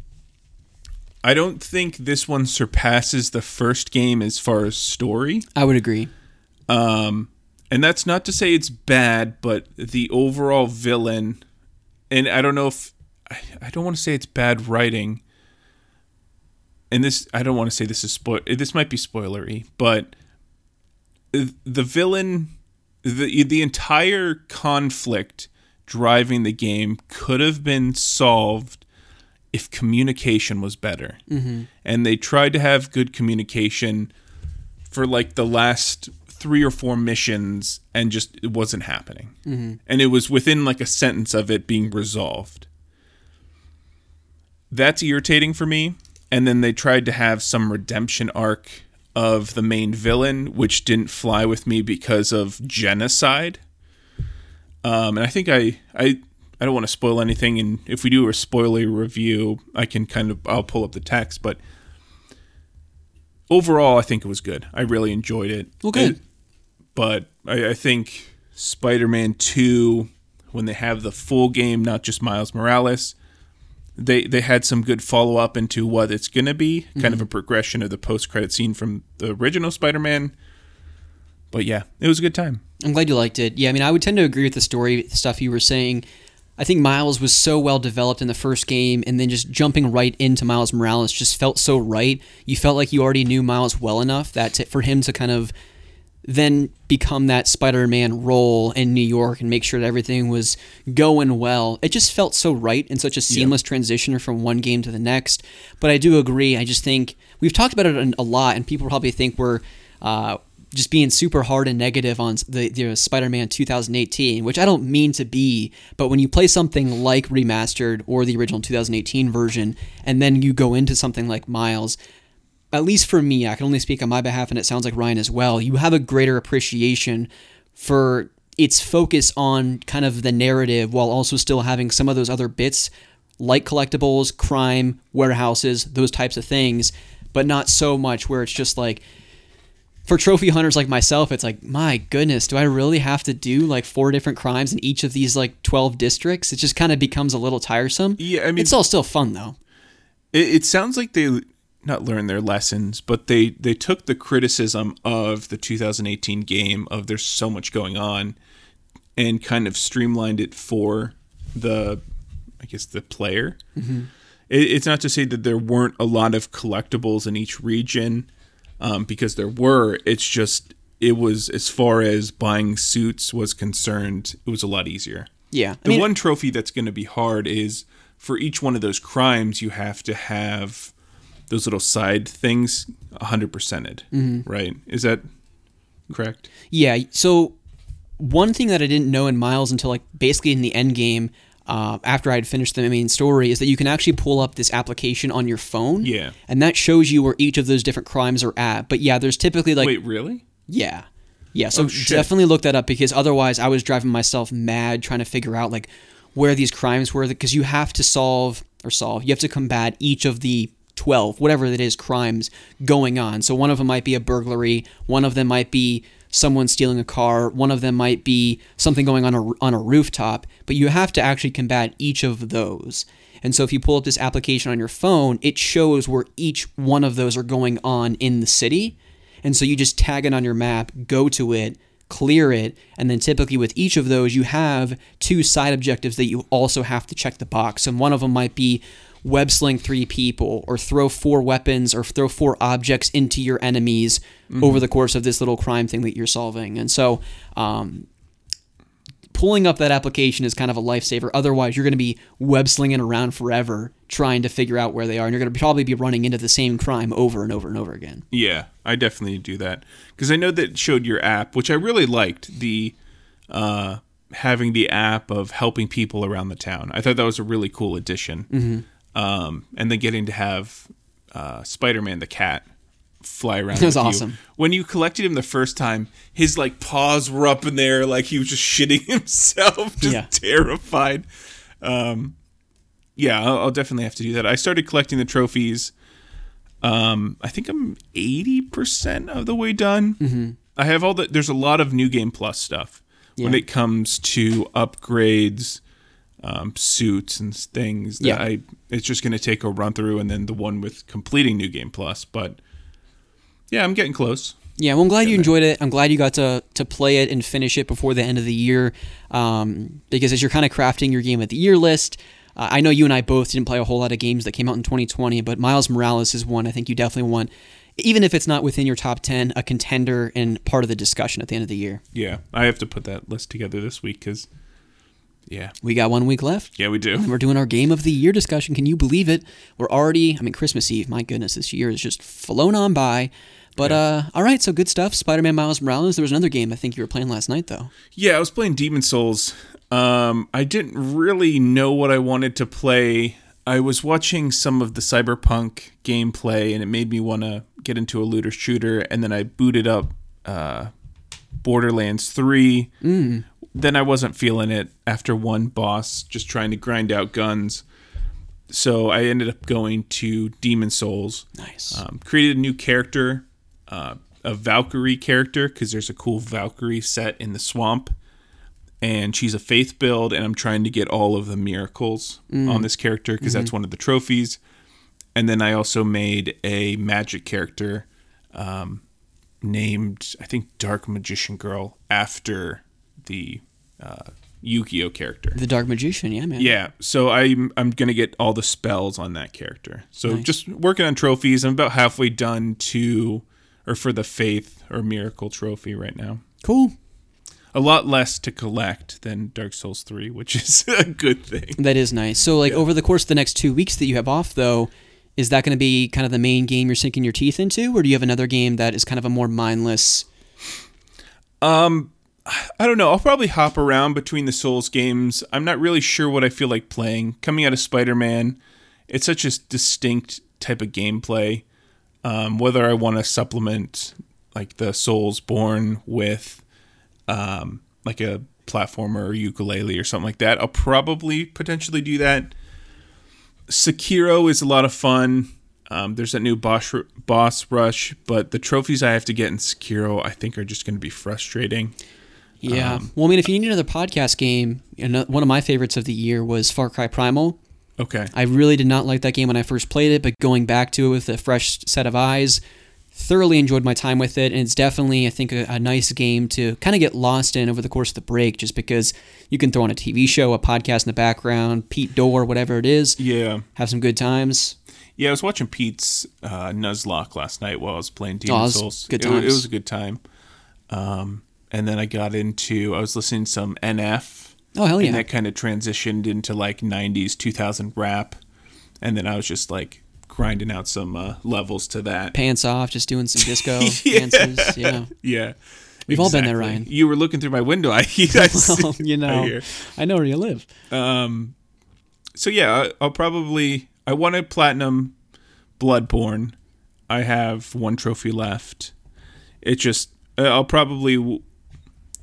I don't think this one surpasses the first game as far as story. I would agree. Um, and that's not to say it's bad, but the overall villain, and I don't know if I, I don't want to say it's bad writing. And this, I don't want to say this is spoil. This might be spoilery, but the villain, the the entire conflict driving the game could have been solved if communication was better. Mhm. And they tried to have good communication for like the last three or four missions and just it wasn't happening. Mhm. And it was within like a sentence of it being resolved. That's irritating for me. And then they tried to have some redemption arc of the main villain, which didn't fly with me because of genocide. Um, and I think I, I I don't want to spoil anything, and if we do a spoiler review, I can kind of I'll pull up the text, but overall, I think it was good. I really enjoyed it. Well, good. But I, I think Spider-Man Two, when they have the full game, not just Miles Morales, they they had some good follow up into what it's gonna be, kind of Mhm. a progression of the post credit scene from the original Spider-Man. But yeah, it was a good time. I'm glad you liked it. Yeah, I mean, I would tend to agree with the story stuff you were saying. I think Miles was so well developed in the first game, and then just jumping right into Miles Morales just felt so right. You felt like you already knew Miles well enough that to, for him to kind of then become that Spider-Man role in New York and make sure that everything was going well. It just felt so right and such a seamless transition from one game to the next. But I do agree. I just think we've talked about it a lot, and people probably think we're uh, just being super hard and negative on the, the uh, Spider-Man 2018, which I don't mean to be. But when you play something like remastered or the original 2018 version, and then you go into something like Miles, at least for me, I can only speak on my behalf, and it sounds like Ryan as well. You have a greater appreciation for its focus on kind of the narrative while also still having some of those other bits like collectibles, crime, warehouses, those types of things, but not so much where it's just like for trophy hunters like myself, it's like, my goodness, do I really have to do like four different crimes in each of these like 12 districts? It just kind of becomes a little tiresome. Yeah, I mean, it's all still fun though. It, it sounds like they not learned their lessons, but they they took the criticism of the 2018 game of there's so much going on, and kind of streamlined it for the, I guess the player. Mhm. it, it's not to say that there weren't a lot of collectibles in each region, um, because there were. It's just it was as far as buying suits was concerned, it was a lot easier. Yeah, I The mean- one trophy that's going to be hard is for each one of those crimes, you have to have those little side things 100 percented, Mhm. right? Is that correct? Yeah. So one thing that I didn't know in Miles until like basically in the end game, uh, after I had finished the main story, is that you can actually pull up this application on your phone. Yeah. And that shows you where each of those different crimes are at. But yeah, there's typically like Wait, really? Yeah. Yeah, so Oh, definitely look that up because otherwise I was driving myself mad trying to figure out like where these crimes were because you have to solve or solve, you have to combat each of the 12, whatever it is, crimes going on. So one of them might be a burglary, one of them might be someone stealing a car, one of them might be something going on a, on a rooftop, but you have to actually combat each of those. And so if you pull up this application on your phone, it shows where each one of those are going on in the city. And so you just tag it on your map, go to it, clear it, and then typically with each of those, you have two side objectives that you also have to check the box. And one of them might be web sling three people, or throw four weapons, or throw four objects into your enemies Mhm. over the course of this little crime thing that you're solving. And so, um, pulling up that application is kind of a lifesaver. Otherwise, you're going to be web slinging around forever trying to figure out where they are, and you're going to probably be running into the same crime over and over and over again. Yeah, I definitely do that because I know that showed your app, which I really liked the uh, having the app of helping people around the town. I thought that was a really cool addition. Mhm. Um, and then getting to have uh, Spider-Man the cat fly around. That was with you. awesome. When you collected him the first time, his like paws were up in there, like he was just shitting himself, just Yeah. terrified. Um, yeah, I'll, I'll definitely have to do that. I started collecting the trophies. Um, I think I'm eighty percent of the way done. Mhm. I have all the. There's a lot of new game plus stuff when it comes to upgrades, um, suits and things. That Yeah. I it's just going to take a run through, and then the one with completing new game plus. But yeah, I'm getting close. Yeah, well, I'm glad you enjoyed it. I'm glad you got to to play it and finish it before the end of the year. Um, because as you're kind of crafting your game of the year list, uh, I know you and I both didn't play a whole lot of games that came out in 2020, but Miles Morales is one I think you definitely want, even if it's not within your top 10, a contender and part of the discussion at the end of the year. Yeah, I have to put that list together this week because. Yeah, We got one week left. Yeah, we do. And we're doing our game of the year discussion. Can you believe it? We're already, I mean, Christmas Eve. My goodness, this year is just flown on by. But uh, all right, so good stuff. Spider-Man Miles Morales. There was another game I think you were playing last night, though. Yeah, I was playing Demon's Souls. Um, I didn't really know what I wanted to play. I was watching some of the Cyberpunk gameplay, and it made me want to get into a looter shooter. And then I booted up uh, Borderlands Three. Mm. Then I wasn't feeling it after one boss, just trying to grind out guns. So I ended up going to Demon's Souls. Nice. Um, created a new character, uh, a Valkyrie character, because there's a cool Valkyrie set in the swamp. And she's a faith build, and I'm trying to get all of the miracles Mm. on this character because that's Mhm. one of the trophies. And then I also made a magic character um, named, I think, Dark Magician Girl after the uh, Yu-Gi-Oh character. The Dark Magician, yeah, man. Yeah, so I'm I'm gonna get all the spells on that character. So Nice. just working on trophies. I'm about halfway done to, or for the faith or miracle trophy right now. Cool. A lot less to collect than Dark Souls three, which is a good thing. That is nice. So, like, over the course of the next two weeks that you have off, though, is that going to be kind of the main game you're sinking your teeth into, or do you have another game that is kind of a more mindless? Um, I don't know. I'll probably hop around between the Souls games. I'm not really sure what I feel like playing. Coming out of Spider Man, it's such a distinct type of gameplay. Um, whether I want to supplement like the Soulsborne with um, like a platformer or Yooka-Laylee or something like that, I'll probably potentially do that. Sekiro is a lot of fun. Um, there's that new boss boss rush, but the trophies I have to get in Sekiro, I think, are just going to be frustrating. Yeah. Um, well, I mean, if you need another podcast game, one of my favorites of the year was Far Cry Primal. Okay. I really did not like that game when I first played it, but going back to it with a fresh set of eyes, thoroughly enjoyed my time with it, and it's definitely, I think, a, a nice game to kind of get lost in over the course of the break, just because you can throw on a TV show, a podcast in the background, Pete Dorr, whatever it is. Yeah. Have some good times. Yeah, I was watching Pete's uh, Nuzlocke last night while I was playing Oh, Demon was Souls. good It, it was a good time. Um, and then I got into, I was listening to some NF. Oh, hell yeah. And that kind of transitioned into like 90s, 2000 rap. And then I was just like grinding out some uh, levels to that. Pants off, just doing some disco Yeah. dances. Yeah. Yeah. We've all been there, Ryan. You were looking through my window. I, I Well, you know. I know where you live. Um, so yeah, I'll probably. I wanted platinum Bloodborne. I have one trophy left. It just. uh, I'll probably,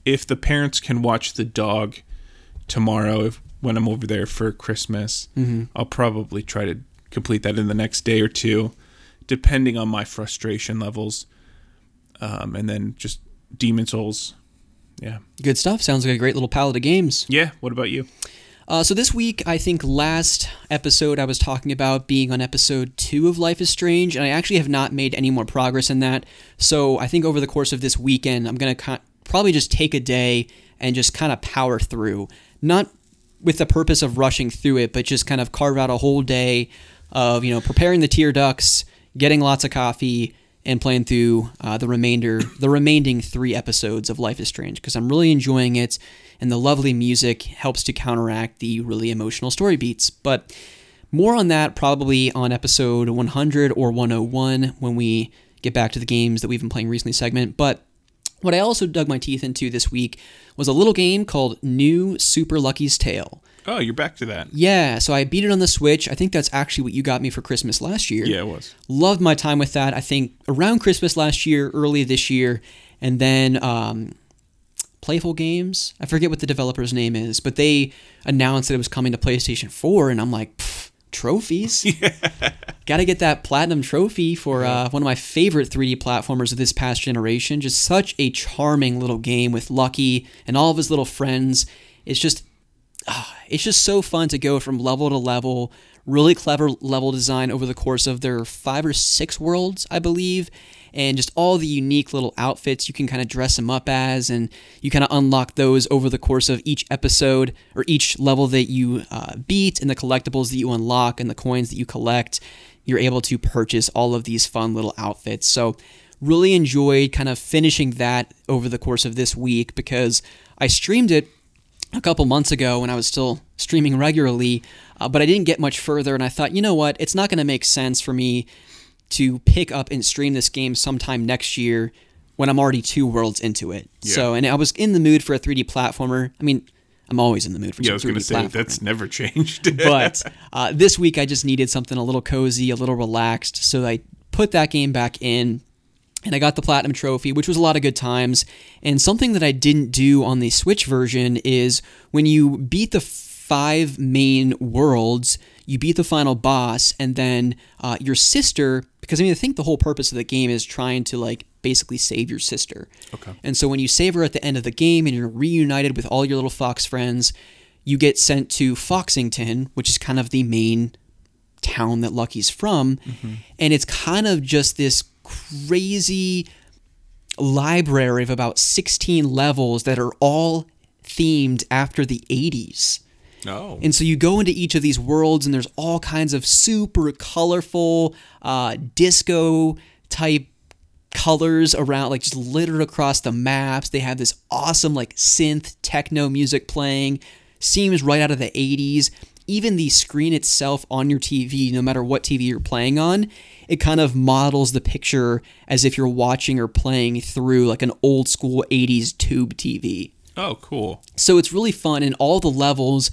if the parents can watch the dog tomorrow, if when I'm over there for Christmas, Mhm. I'll probably try to complete that in the next day or two, depending on my frustration levels. Um, and then just Demon's Souls. Yeah. Good stuff. Sounds like a great little palette of games. Yeah. What about you? Uh, so this week, I think last episode I was talking about being on episode two of Life is Strange, and I actually have not made any more progress in that. So I think over the course of this weekend, I'm gonna probably just take a day and just kind of power through, not with the purpose of rushing through it, but just kind of carve out a whole day of you know preparing the tear ducts, getting lots of coffee, and playing through uh, the remainder, the remaining three episodes of Life is Strange because I'm really enjoying it, and the lovely music helps to counteract the really emotional story beats. But more on that probably on episode 100 or 101 when we get back to the games that we've been playing recently segment. But what I also dug my teeth into this week was a little game called New Super Lucky's Tale. Oh, you're back to that. Yeah, so I beat it on the Switch. I think that's actually what you got me for Christmas last year. Yeah, it was. Loved my time with that. I think around Christmas last year, early this year, and then um, Playful Games. I forget what the developer's name is, but they announced that it was coming to PlayStation 4, and I'm like, "Pff, trophies? Got to get that platinum trophy for uh, one of my favorite 3D platformers of this past generation. Just such a charming little game with Lucky and all of his little friends. It's just ah, it's just so fun to go from level to level. Really clever level design over the course of their five or six worlds, I believe, and just all the unique little outfits you can kind of dress them up as, and you kind of unlock those over the course of each episode or each level that you uh, beat, and the collectibles that you unlock and the coins that you collect. You're able to purchase all of these fun little outfits. So, really enjoyed kind of finishing that over the course of this week because I streamed it a couple months ago when I was still streaming regularly, uh, but I didn't get much further. And I thought, you know what? It's not going to make sense for me to pick up and stream this game sometime next year when I'm already two worlds into it. Yeah. So, and I was in the mood for a 3D platformer. I mean, I'm always in the mood for Yeah, I was going to 3D say platformer that's never changed. but uh, this week I just needed something a little cozy, a little relaxed, so I put that game back in. And I got the platinum trophy, which was a lot of good times. And something that I didn't do on the Switch version is when you beat the five main worlds, you beat the final boss, and then uh, your sister. Because I mean, I think the whole purpose of the game is trying to like basically save your sister. Okay. And so when you save her at the end of the game and you're reunited with all your little fox friends, you get sent to Foxington, which is kind of the main town that Lucky's from. And it's kind of just this crazy library of about 16 levels that are all themed after the 80s. Oh. And so you go into each of these worlds, and there's all kinds of super colorful uh, disco type colors around, like just littered across the maps. They have this awesome, like synth techno music playing, seems right out of the 80s. Even the screen itself on your TV, no matter what TV you're playing on, it kind of models the picture as if you're watching or playing through like an old school 80s tube TV. Oh, cool. So it's really fun, and all the levels,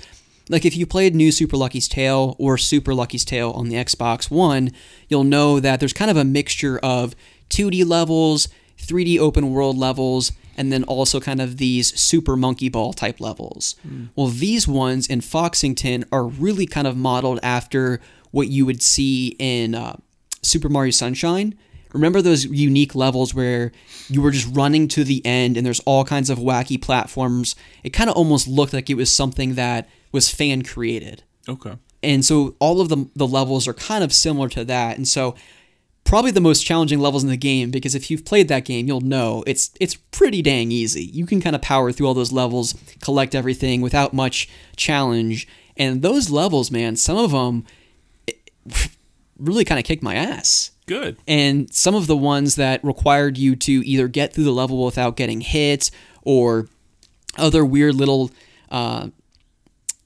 like if you played New Super Lucky's Tale or Super Lucky's Tale on the Xbox One, you'll know that there's kind of a mixture of 2D levels, 3D open world levels, and then also kind of these Super Monkey Ball type levels. Well, these ones in Foxington are really kind of modeled after what you would see in uh, Super Mario Sunshine. Remember those unique levels where you were just running to the end and there's all kinds of wacky platforms? It kind of almost looked like it was something that was fan created. Okay. And so all of the, the levels are kind of similar to that. And so probably the most challenging levels in the game because if you've played that game, you'll know it's it's pretty dang easy. You can kind of power through all those levels, collect everything without much challenge. And those levels, man, some of them really kind of kicked my ass. Good. And some of the ones that required you to either get through the level without getting hit or other weird little uh,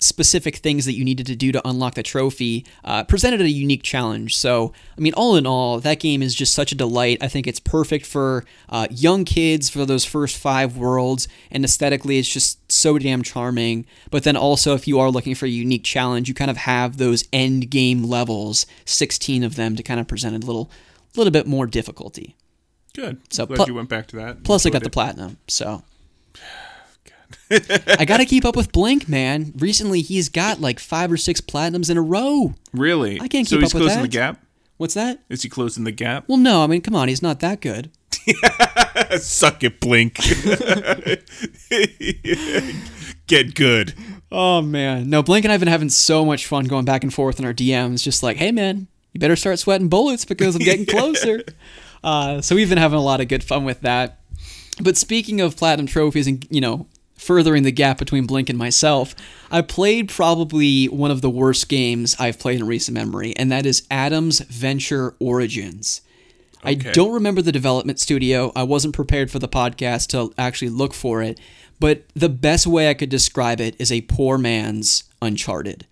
specific things that you needed to do to unlock the trophy uh, presented a unique challenge. So, I mean, all in all, that game is just such a delight. I think it's perfect for uh, young kids for those first five worlds, and aesthetically, it's just so damn charming. But then also, if you are looking for a unique challenge, you kind of have those end game levels, 16 of them, to kind of present a little, little bit more difficulty. Good. So Glad plu- you went back to that. Plus, I got Enjoyed the platinum. So. I got to keep up with Blink, man. Recently, he's got like five or six platinums in a row. Really? I can't So keep he's up with that. So he's closing the gap. What's that? Is he closing the gap? Well, no. I mean, come on. He's not that good. Suck it, Blink. Get good. Oh man, no. Blink and I've been having so much fun going back and forth in our DMs. Just like, hey man, you better start sweating bullets because I'm getting closer. uh, so we've been having a lot of good fun with that. But speaking of platinum trophies and you know furthering the gap between Blink and myself, I played probably one of the worst games I've played in recent memory, and that is Adam's Venture Origins. I don't remember the development studio. I wasn't prepared for the podcast to actually look for it, but the best way I could describe it is a poor man's Uncharted.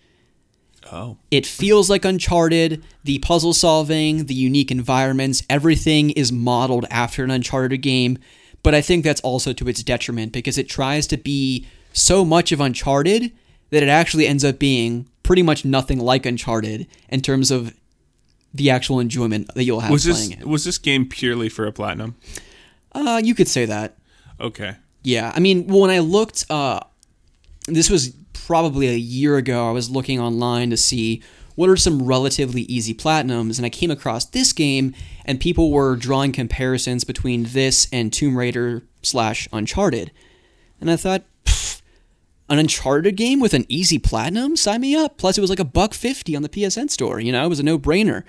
Oh. It feels like Uncharted. The puzzle solving, the unique environments, everything is modeled after an Uncharted game. But I think that's also to its detriment because it tries to be so much of Uncharted that it actually ends up being pretty much nothing like Uncharted in terms of the actual enjoyment that you'll have Was playing this it. was this game purely for a platinum? Uh, you could say that. Okay. Yeah, I mean, when I looked, uh, this was probably a year ago. I was looking online to see what are some relatively easy platinums, and I came across this game, and people were drawing comparisons between this and Tomb Raider slash Uncharted, and I thought, an Uncharted game with an easy platinum, sign me up. Plus, it was like a buck fifty on the PSN store. You know, it was a no brainer.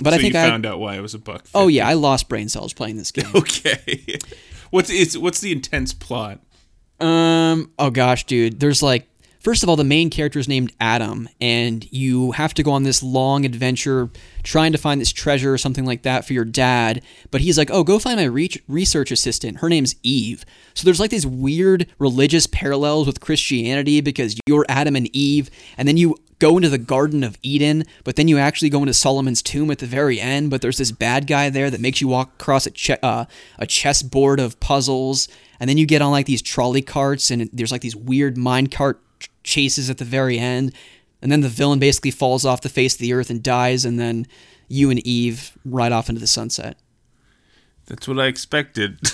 But I think I found out why it was a buck. Oh yeah, I lost brain cells playing this game. Okay. what's it's what's the intense plot? Um. Oh gosh, dude. There's like, first of all, the main character is named Adam, and you have to go on this long adventure trying to find this treasure or something like that for your dad. But he's like, oh, go find my re- research assistant. Her name's Eve. So there's like these weird religious parallels with Christianity because you're Adam and Eve, and then you go into the Garden of Eden, but then you actually go into Solomon's tomb at the very end. But there's this bad guy there that makes you walk across a che- uh, a chessboard of puzzles, and then you get on like these trolley carts, and there's like these weird mine cart chases at the very end, and then the villain basically falls off the face of the earth and dies, and then you and Eve ride off into the sunset. That's what I expected.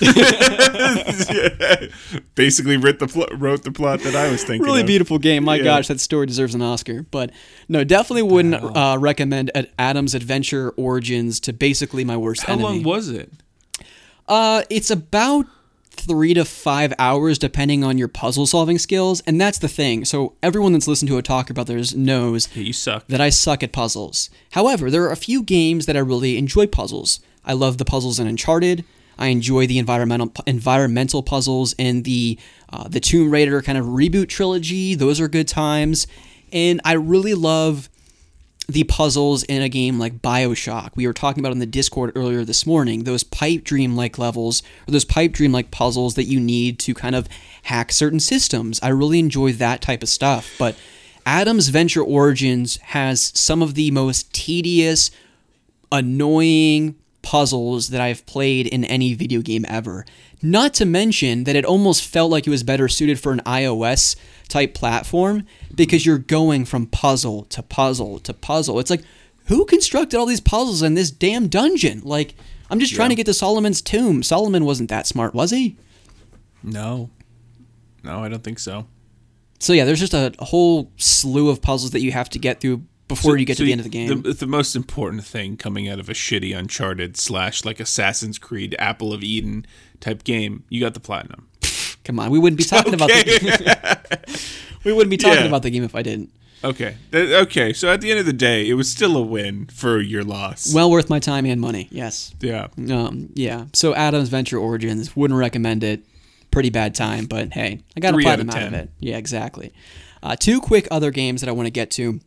Basically, wrote the pl- wrote the plot that I was thinking. really of. beautiful game. My Yeah. gosh, that story deserves an Oscar. But no, definitely wouldn't uh, recommend Adam's Venture Origins to basically my worst How enemy. long was it? Uh, it's about three to five hours, depending on your puzzle solving skills, and that's the thing. So everyone that's listened to Otaku Brothers knows you suck. that I suck at puzzles. However, there are a few games that I really enjoy puzzles. I love the puzzles in Uncharted. I enjoy the environmental environmental puzzles in the uh, the Tomb Raider kind of reboot trilogy. Those are good times, and I really love the puzzles in a game like Bioshock. We were talking about in the Discord earlier this morning, those pipe dream like levels, or those pipe dream like puzzles that you need to kind of hack certain systems. I really enjoy that type of stuff. But Adam's Venture Origins has some of the most tedious, annoying puzzles that I've played in any video game ever. Not to mention that it almost felt like it was better suited for an iOS type platform because you're going from puzzle to puzzle to puzzle. It's like, who constructed all these puzzles in this damn dungeon? Like, I'm just trying to get to Solomon's tomb. Solomon wasn't that smart, was he? No, no, I don't think so. So yeah, there's just a whole slew of puzzles that you have to get through before So- you get so to the end of the game. The, the most important thing coming out of a shitty Uncharted slash like Assassin's Creed Apple of Eden type game, you got the platinum. Come on, we wouldn't be talking about the game. we wouldn't be talking Yeah. about the game if I didn't. Okay. Okay. So at the end of the day, it was still a win for your loss. Well worth my time and money. Yes. Yeah. Um, yeah. So Adam's Venture Origins wouldn't recommend it. Pretty bad time, but hey, I got out of platinum out of it. Yeah, exactly. Uh, two quick other games that I want to get to.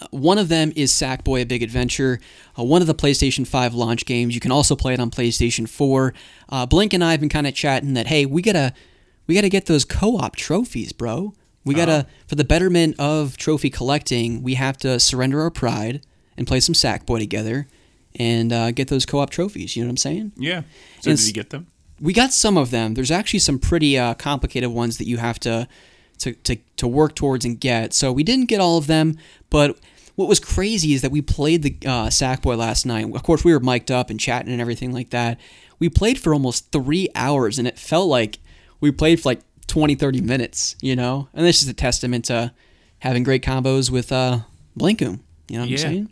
Uh, One of them is Sackboy: A Big Adventure, uh, one of the PlayStation 5 launch games. You can also play it on PlayStation 4. Uh, Blink and I have been kind of chatting that hey, we gotta we gotta get those co-op trophies, bro. We gotta for the betterment of trophy collecting, we have to surrender our pride and play some Sackboy together and uh, get those co-op trophies. You know what I'm saying? Yeah. So And did you get them? we got some of them. There's actually some pretty uh, complicated ones that you have to, to to to work towards and get. So we didn't get all of them, but what was crazy is that we played the uh, Sackboy last night. Of course, we were mic'd up and chatting and everything like that. We played for almost three hours, and it felt like we played for like 20, 30 minutes. You know, and this is a testament to having great combos with uh, Blinkum. You know what Yeah. I'm saying?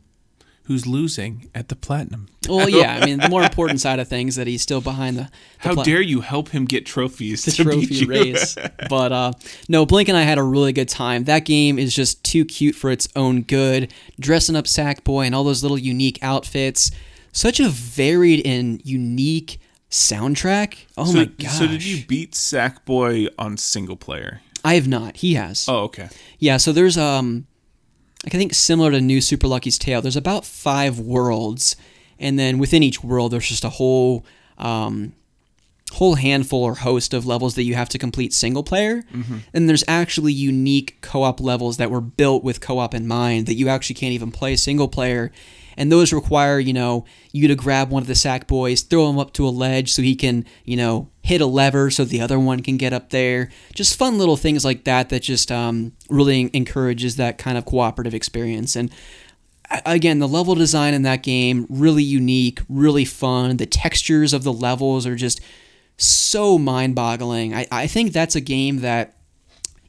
Who's losing at the platinum? Well, yeah. I mean, the more important side of things that he's still behind the. the How dare you help him get trophies the to trophy race. but uh, no, Blink and I had a really good time. That game is just too cute for its own good. Dressing up Sackboy and all those little unique outfits. Such a varied and unique soundtrack. Oh so, my gosh. So did you beat Sackboy on single player? I have not. He has. Oh, okay. Yeah, so there's um like I think similar to New Super Lucky's Tale, there's about five worlds, and then within each world there's just a whole um whole handful or host of levels that you have to complete single player. Mhm. And there's actually unique co-op levels that were built with co-op in mind that you actually can't even play single player. And those require, you know, you to grab one of the sack boys, throw him up to a ledge so he can, you know, hit a lever so the other one can get up there. Just fun little things like that that just um, really encourages that kind of cooperative experience. And again, the level design in that game really unique, really fun. The textures of the levels are just so mind-boggling. I, I think that's a game that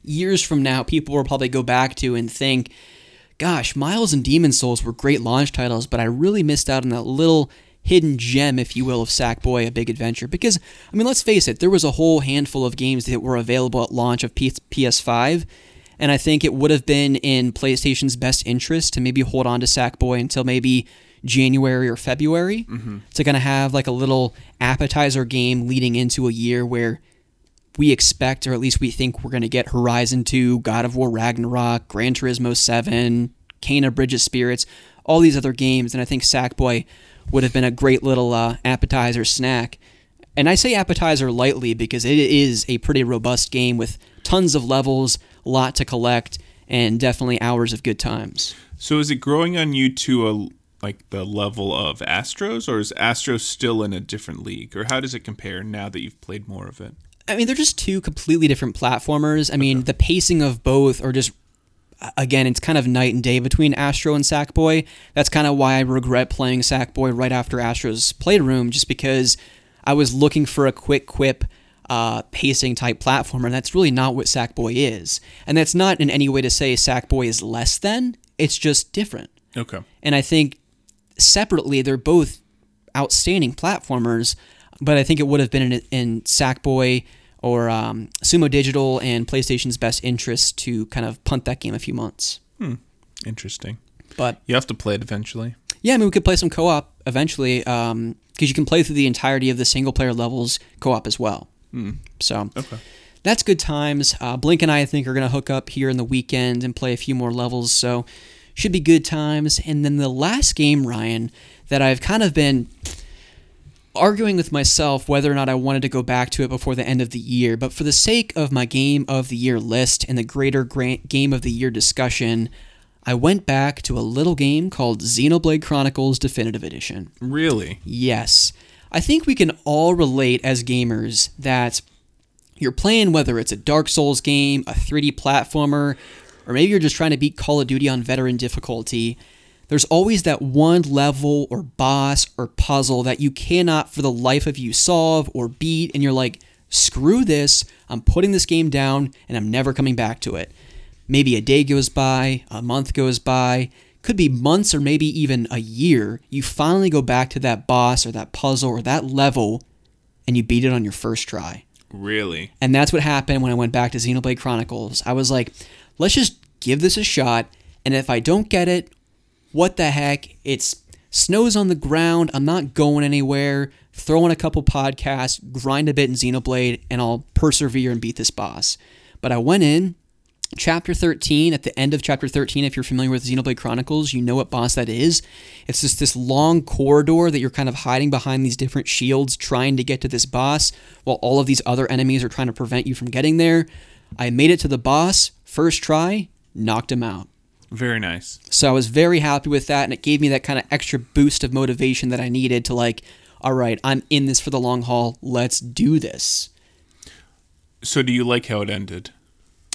years from now people will probably go back to and think, gosh, Miles and Demon's Souls were great launch titles, but I really missed out on that little hidden gem, if you will, of Sackboy: A Big Adventure. Because I mean, let's face it, there was a whole handful of games that were available at launch of P- PS5. And I think it would have been in PlayStation's best interest to maybe hold on to Sackboy until maybe January or February Mhm. to kind of have like a little appetizer game leading into a year where we expect, or at least we think we're going to get Horizon 2, God of War Ragnarok, Gran Turismo 7, Kena Bridge of Spirits, all these other games. And I think Sackboy would have been a great little uh, appetizer snack. And I say appetizer lightly because it is a pretty robust game with tons of levels, a lot to collect, and definitely hours of good times. So is it growing on you to a like the level of Astros, or is Astros still in a different league, or how does it compare now that you've played more of it? I mean, they're just two completely different platformers. I mean, the pacing of both are just again, it's kind of night and day between Astro and Sackboy. That's kind of why I regret playing Sackboy right after Astro's Playroom, just because I was looking for a quick quip uh, pacing type platformer, and that's really not what Sackboy is. And that's not in any way to say Sackboy is less than. It's just different. Okay. And I think separately, they're both outstanding platformers, but I think it would have been in, in Sackboy or um, Sumo Digital and PlayStation's best interest to kind of punt that game a few months. Hmm. Interesting. But you have to play it eventually. Yeah, I mean, we could play some co op eventually because you can play through the entirety of the single player levels co op as well. Hmm. So Okay. that's good times. Uh, Blink and I, I think, are going to hook up here in the weekend and play a few more levels. So should be good times. And then the last game, Ryan, that I've kind of been arguing with myself whether or not I wanted to go back to it before the end of the year. But for the sake of my game of the year list and the greater game of the year discussion, I went back to a little game called Xenoblade Chronicles Definitive Edition. Really? Yes. I think we can all relate as gamers that you're playing whether it's a Dark Souls game, a 3D platformer, or maybe you're just trying to beat Call of Duty on veteran difficulty. There's always that one level or boss or puzzle that you cannot for the life of you solve or beat, and you're like, screw this, I'm putting this game down and I'm never coming back to it. Maybe a day goes by, a month goes by, could be months or maybe even a year. You finally go back to that boss or that puzzle or that level and you beat it on your first try. Really? And that's what happened when I went back to Xenoblade Chronicles. I was like, let's just give this a shot. And if I don't get it, what the heck? It's snow's on the ground. I'm not going anywhere. Throw in a couple podcasts, grind a bit in Xenoblade, and I'll persevere and beat this boss. But I went in, chapter 13, at the end of chapter 13, if you're familiar with Xenoblade Chronicles, you know what boss that is. It's just this long corridor that you're kind of hiding behind these different shields trying to get to this boss while all of these other enemies are trying to prevent you from getting there. I made it to the boss, first try, knocked him out. Very nice. So I was very happy with that, and it gave me that kind of extra boost of motivation that I needed to, like, all right, I'm in this for the long haul. Let's do this. So, do you like how it ended?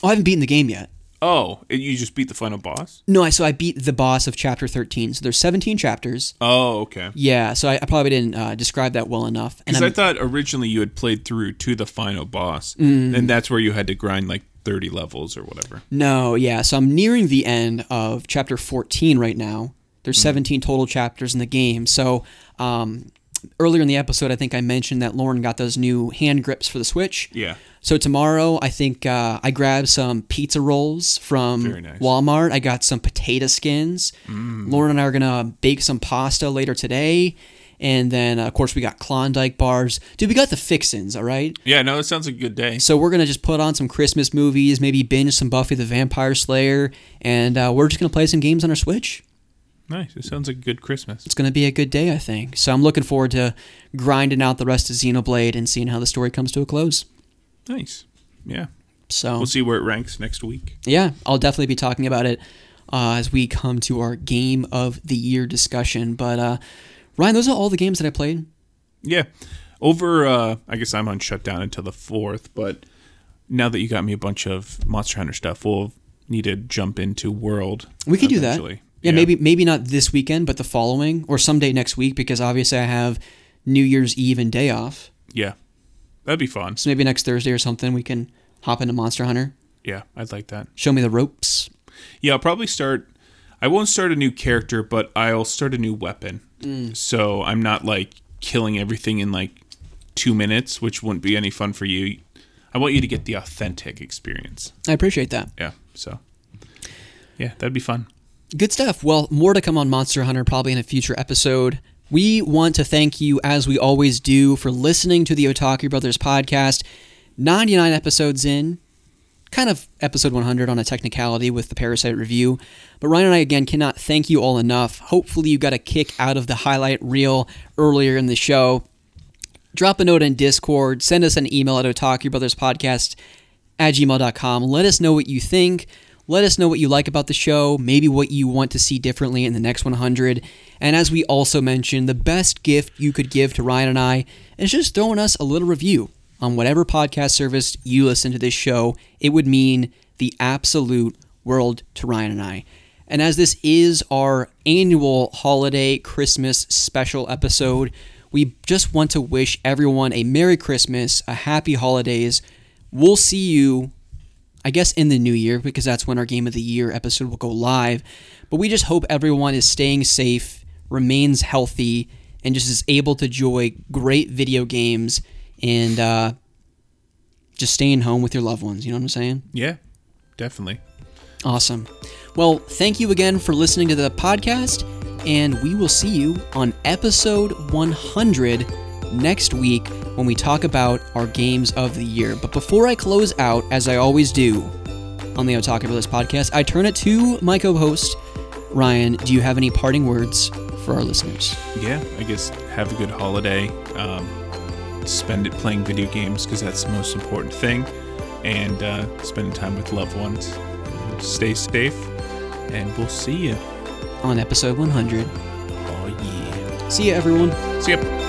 Oh, I haven't beaten the game yet. Oh, you just beat the final boss? No, I so I beat the boss of chapter 13. So there's 17 chapters. Oh, okay. Yeah, so I, I probably didn't uh, describe that well enough. Because I thought originally you had played through to the final boss, Mm. and that's where you had to grind like 30 levels or whatever. No, yeah. So I'm nearing the end of chapter 14 right now. There's 17 total chapters in the game. So um, earlier in the episode, I think I mentioned that Lauren got those new hand grips for the Switch. Yeah. So tomorrow, I think uh, I grabbed some pizza rolls from nice. Walmart. I got some potato skins. Mm. Lauren and I are gonna bake some pasta later today. And then, uh, of course, we got Klondike bars. Dude, we got the fixins, all right? Yeah, no, it sounds like a good day. So we're gonna just put on some Christmas movies, maybe binge some Buffy the Vampire Slayer, and uh, we're just gonna play some games on our Switch. Nice. It sounds like a good Christmas. It's gonna be a good day, I think. So I'm looking forward to grinding out the rest of Xenoblade and seeing how the story comes to a close. Nice. Yeah. So We'll see where it ranks next week. yeah, I'll definitely be talking about it uh, as we come to our game of the year discussion. But uh, Ryan, those are all the games that I played. Yeah. Over, uh, I guess I'm on shutdown until the 4th, but now that you got me a bunch of Monster Hunter stuff, we'll need to jump into World. We could do that. eventually. Yeah, maybe maybe not this weekend, but the following or someday next week because obviously I have New Year's Eve and day off. Yeah. That'd be fun. So maybe next Thursday or something we can hop into Monster Hunter. Yeah, I'd like that. Show me the ropes. Yeah, I'll probably start. I won't start a new character, but I'll start a new weapon. Mm. So I'm not like killing everything in like two minutes, which wouldn't be any fun for you. I want you to get the authentic experience. I appreciate that. Yeah. So, yeah, that'd be fun. Good stuff. Well, more to come on Monster Hunter probably in a future episode. We want to thank you, as we always do, for listening to the Otaku Brothers podcast. 99 episodes in, kind of episode 100 on a technicality with the Parasite review. But Ryan and I, again, cannot thank you all enough. Hopefully, you got a kick out of the highlight reel earlier in the show. Drop a note in Discord, send us an email at otakubrotherspodcast at gmail.com. Let us know what you think. Let us know what you like about the show, maybe what you want to see differently in the next 100. And as we also mentioned, the best gift you could give to Ryan and I is just throwing us a little review on whatever podcast service you listen to this show. It would mean the absolute world to Ryan and I. And as this is our annual holiday Christmas special episode, we just want to wish everyone a Merry Christmas, a Happy Holidays. We'll see you I guess in the new year because that's when our game of the year episode will go live. But we just hope everyone is staying safe, remains healthy, and just is able to enjoy great video games and uh, just staying home with your loved ones. You know what I'm saying? Yeah, definitely. Awesome. Well, thank you again for listening to the podcast, and we will see you on episode 100 next week when we talk about our games of the year. But before I close out, as I always do on the Otaku Brothers podcast, I turn it to my co host, Ryan. Do you have any parting words for our listeners? Yeah, I guess have a good holiday. Um, spend it playing video games because that's the most important thing, and uh, spending time with loved ones. Stay safe, and we'll see you on episode 100. Oh, yeah. See you, everyone. See ya.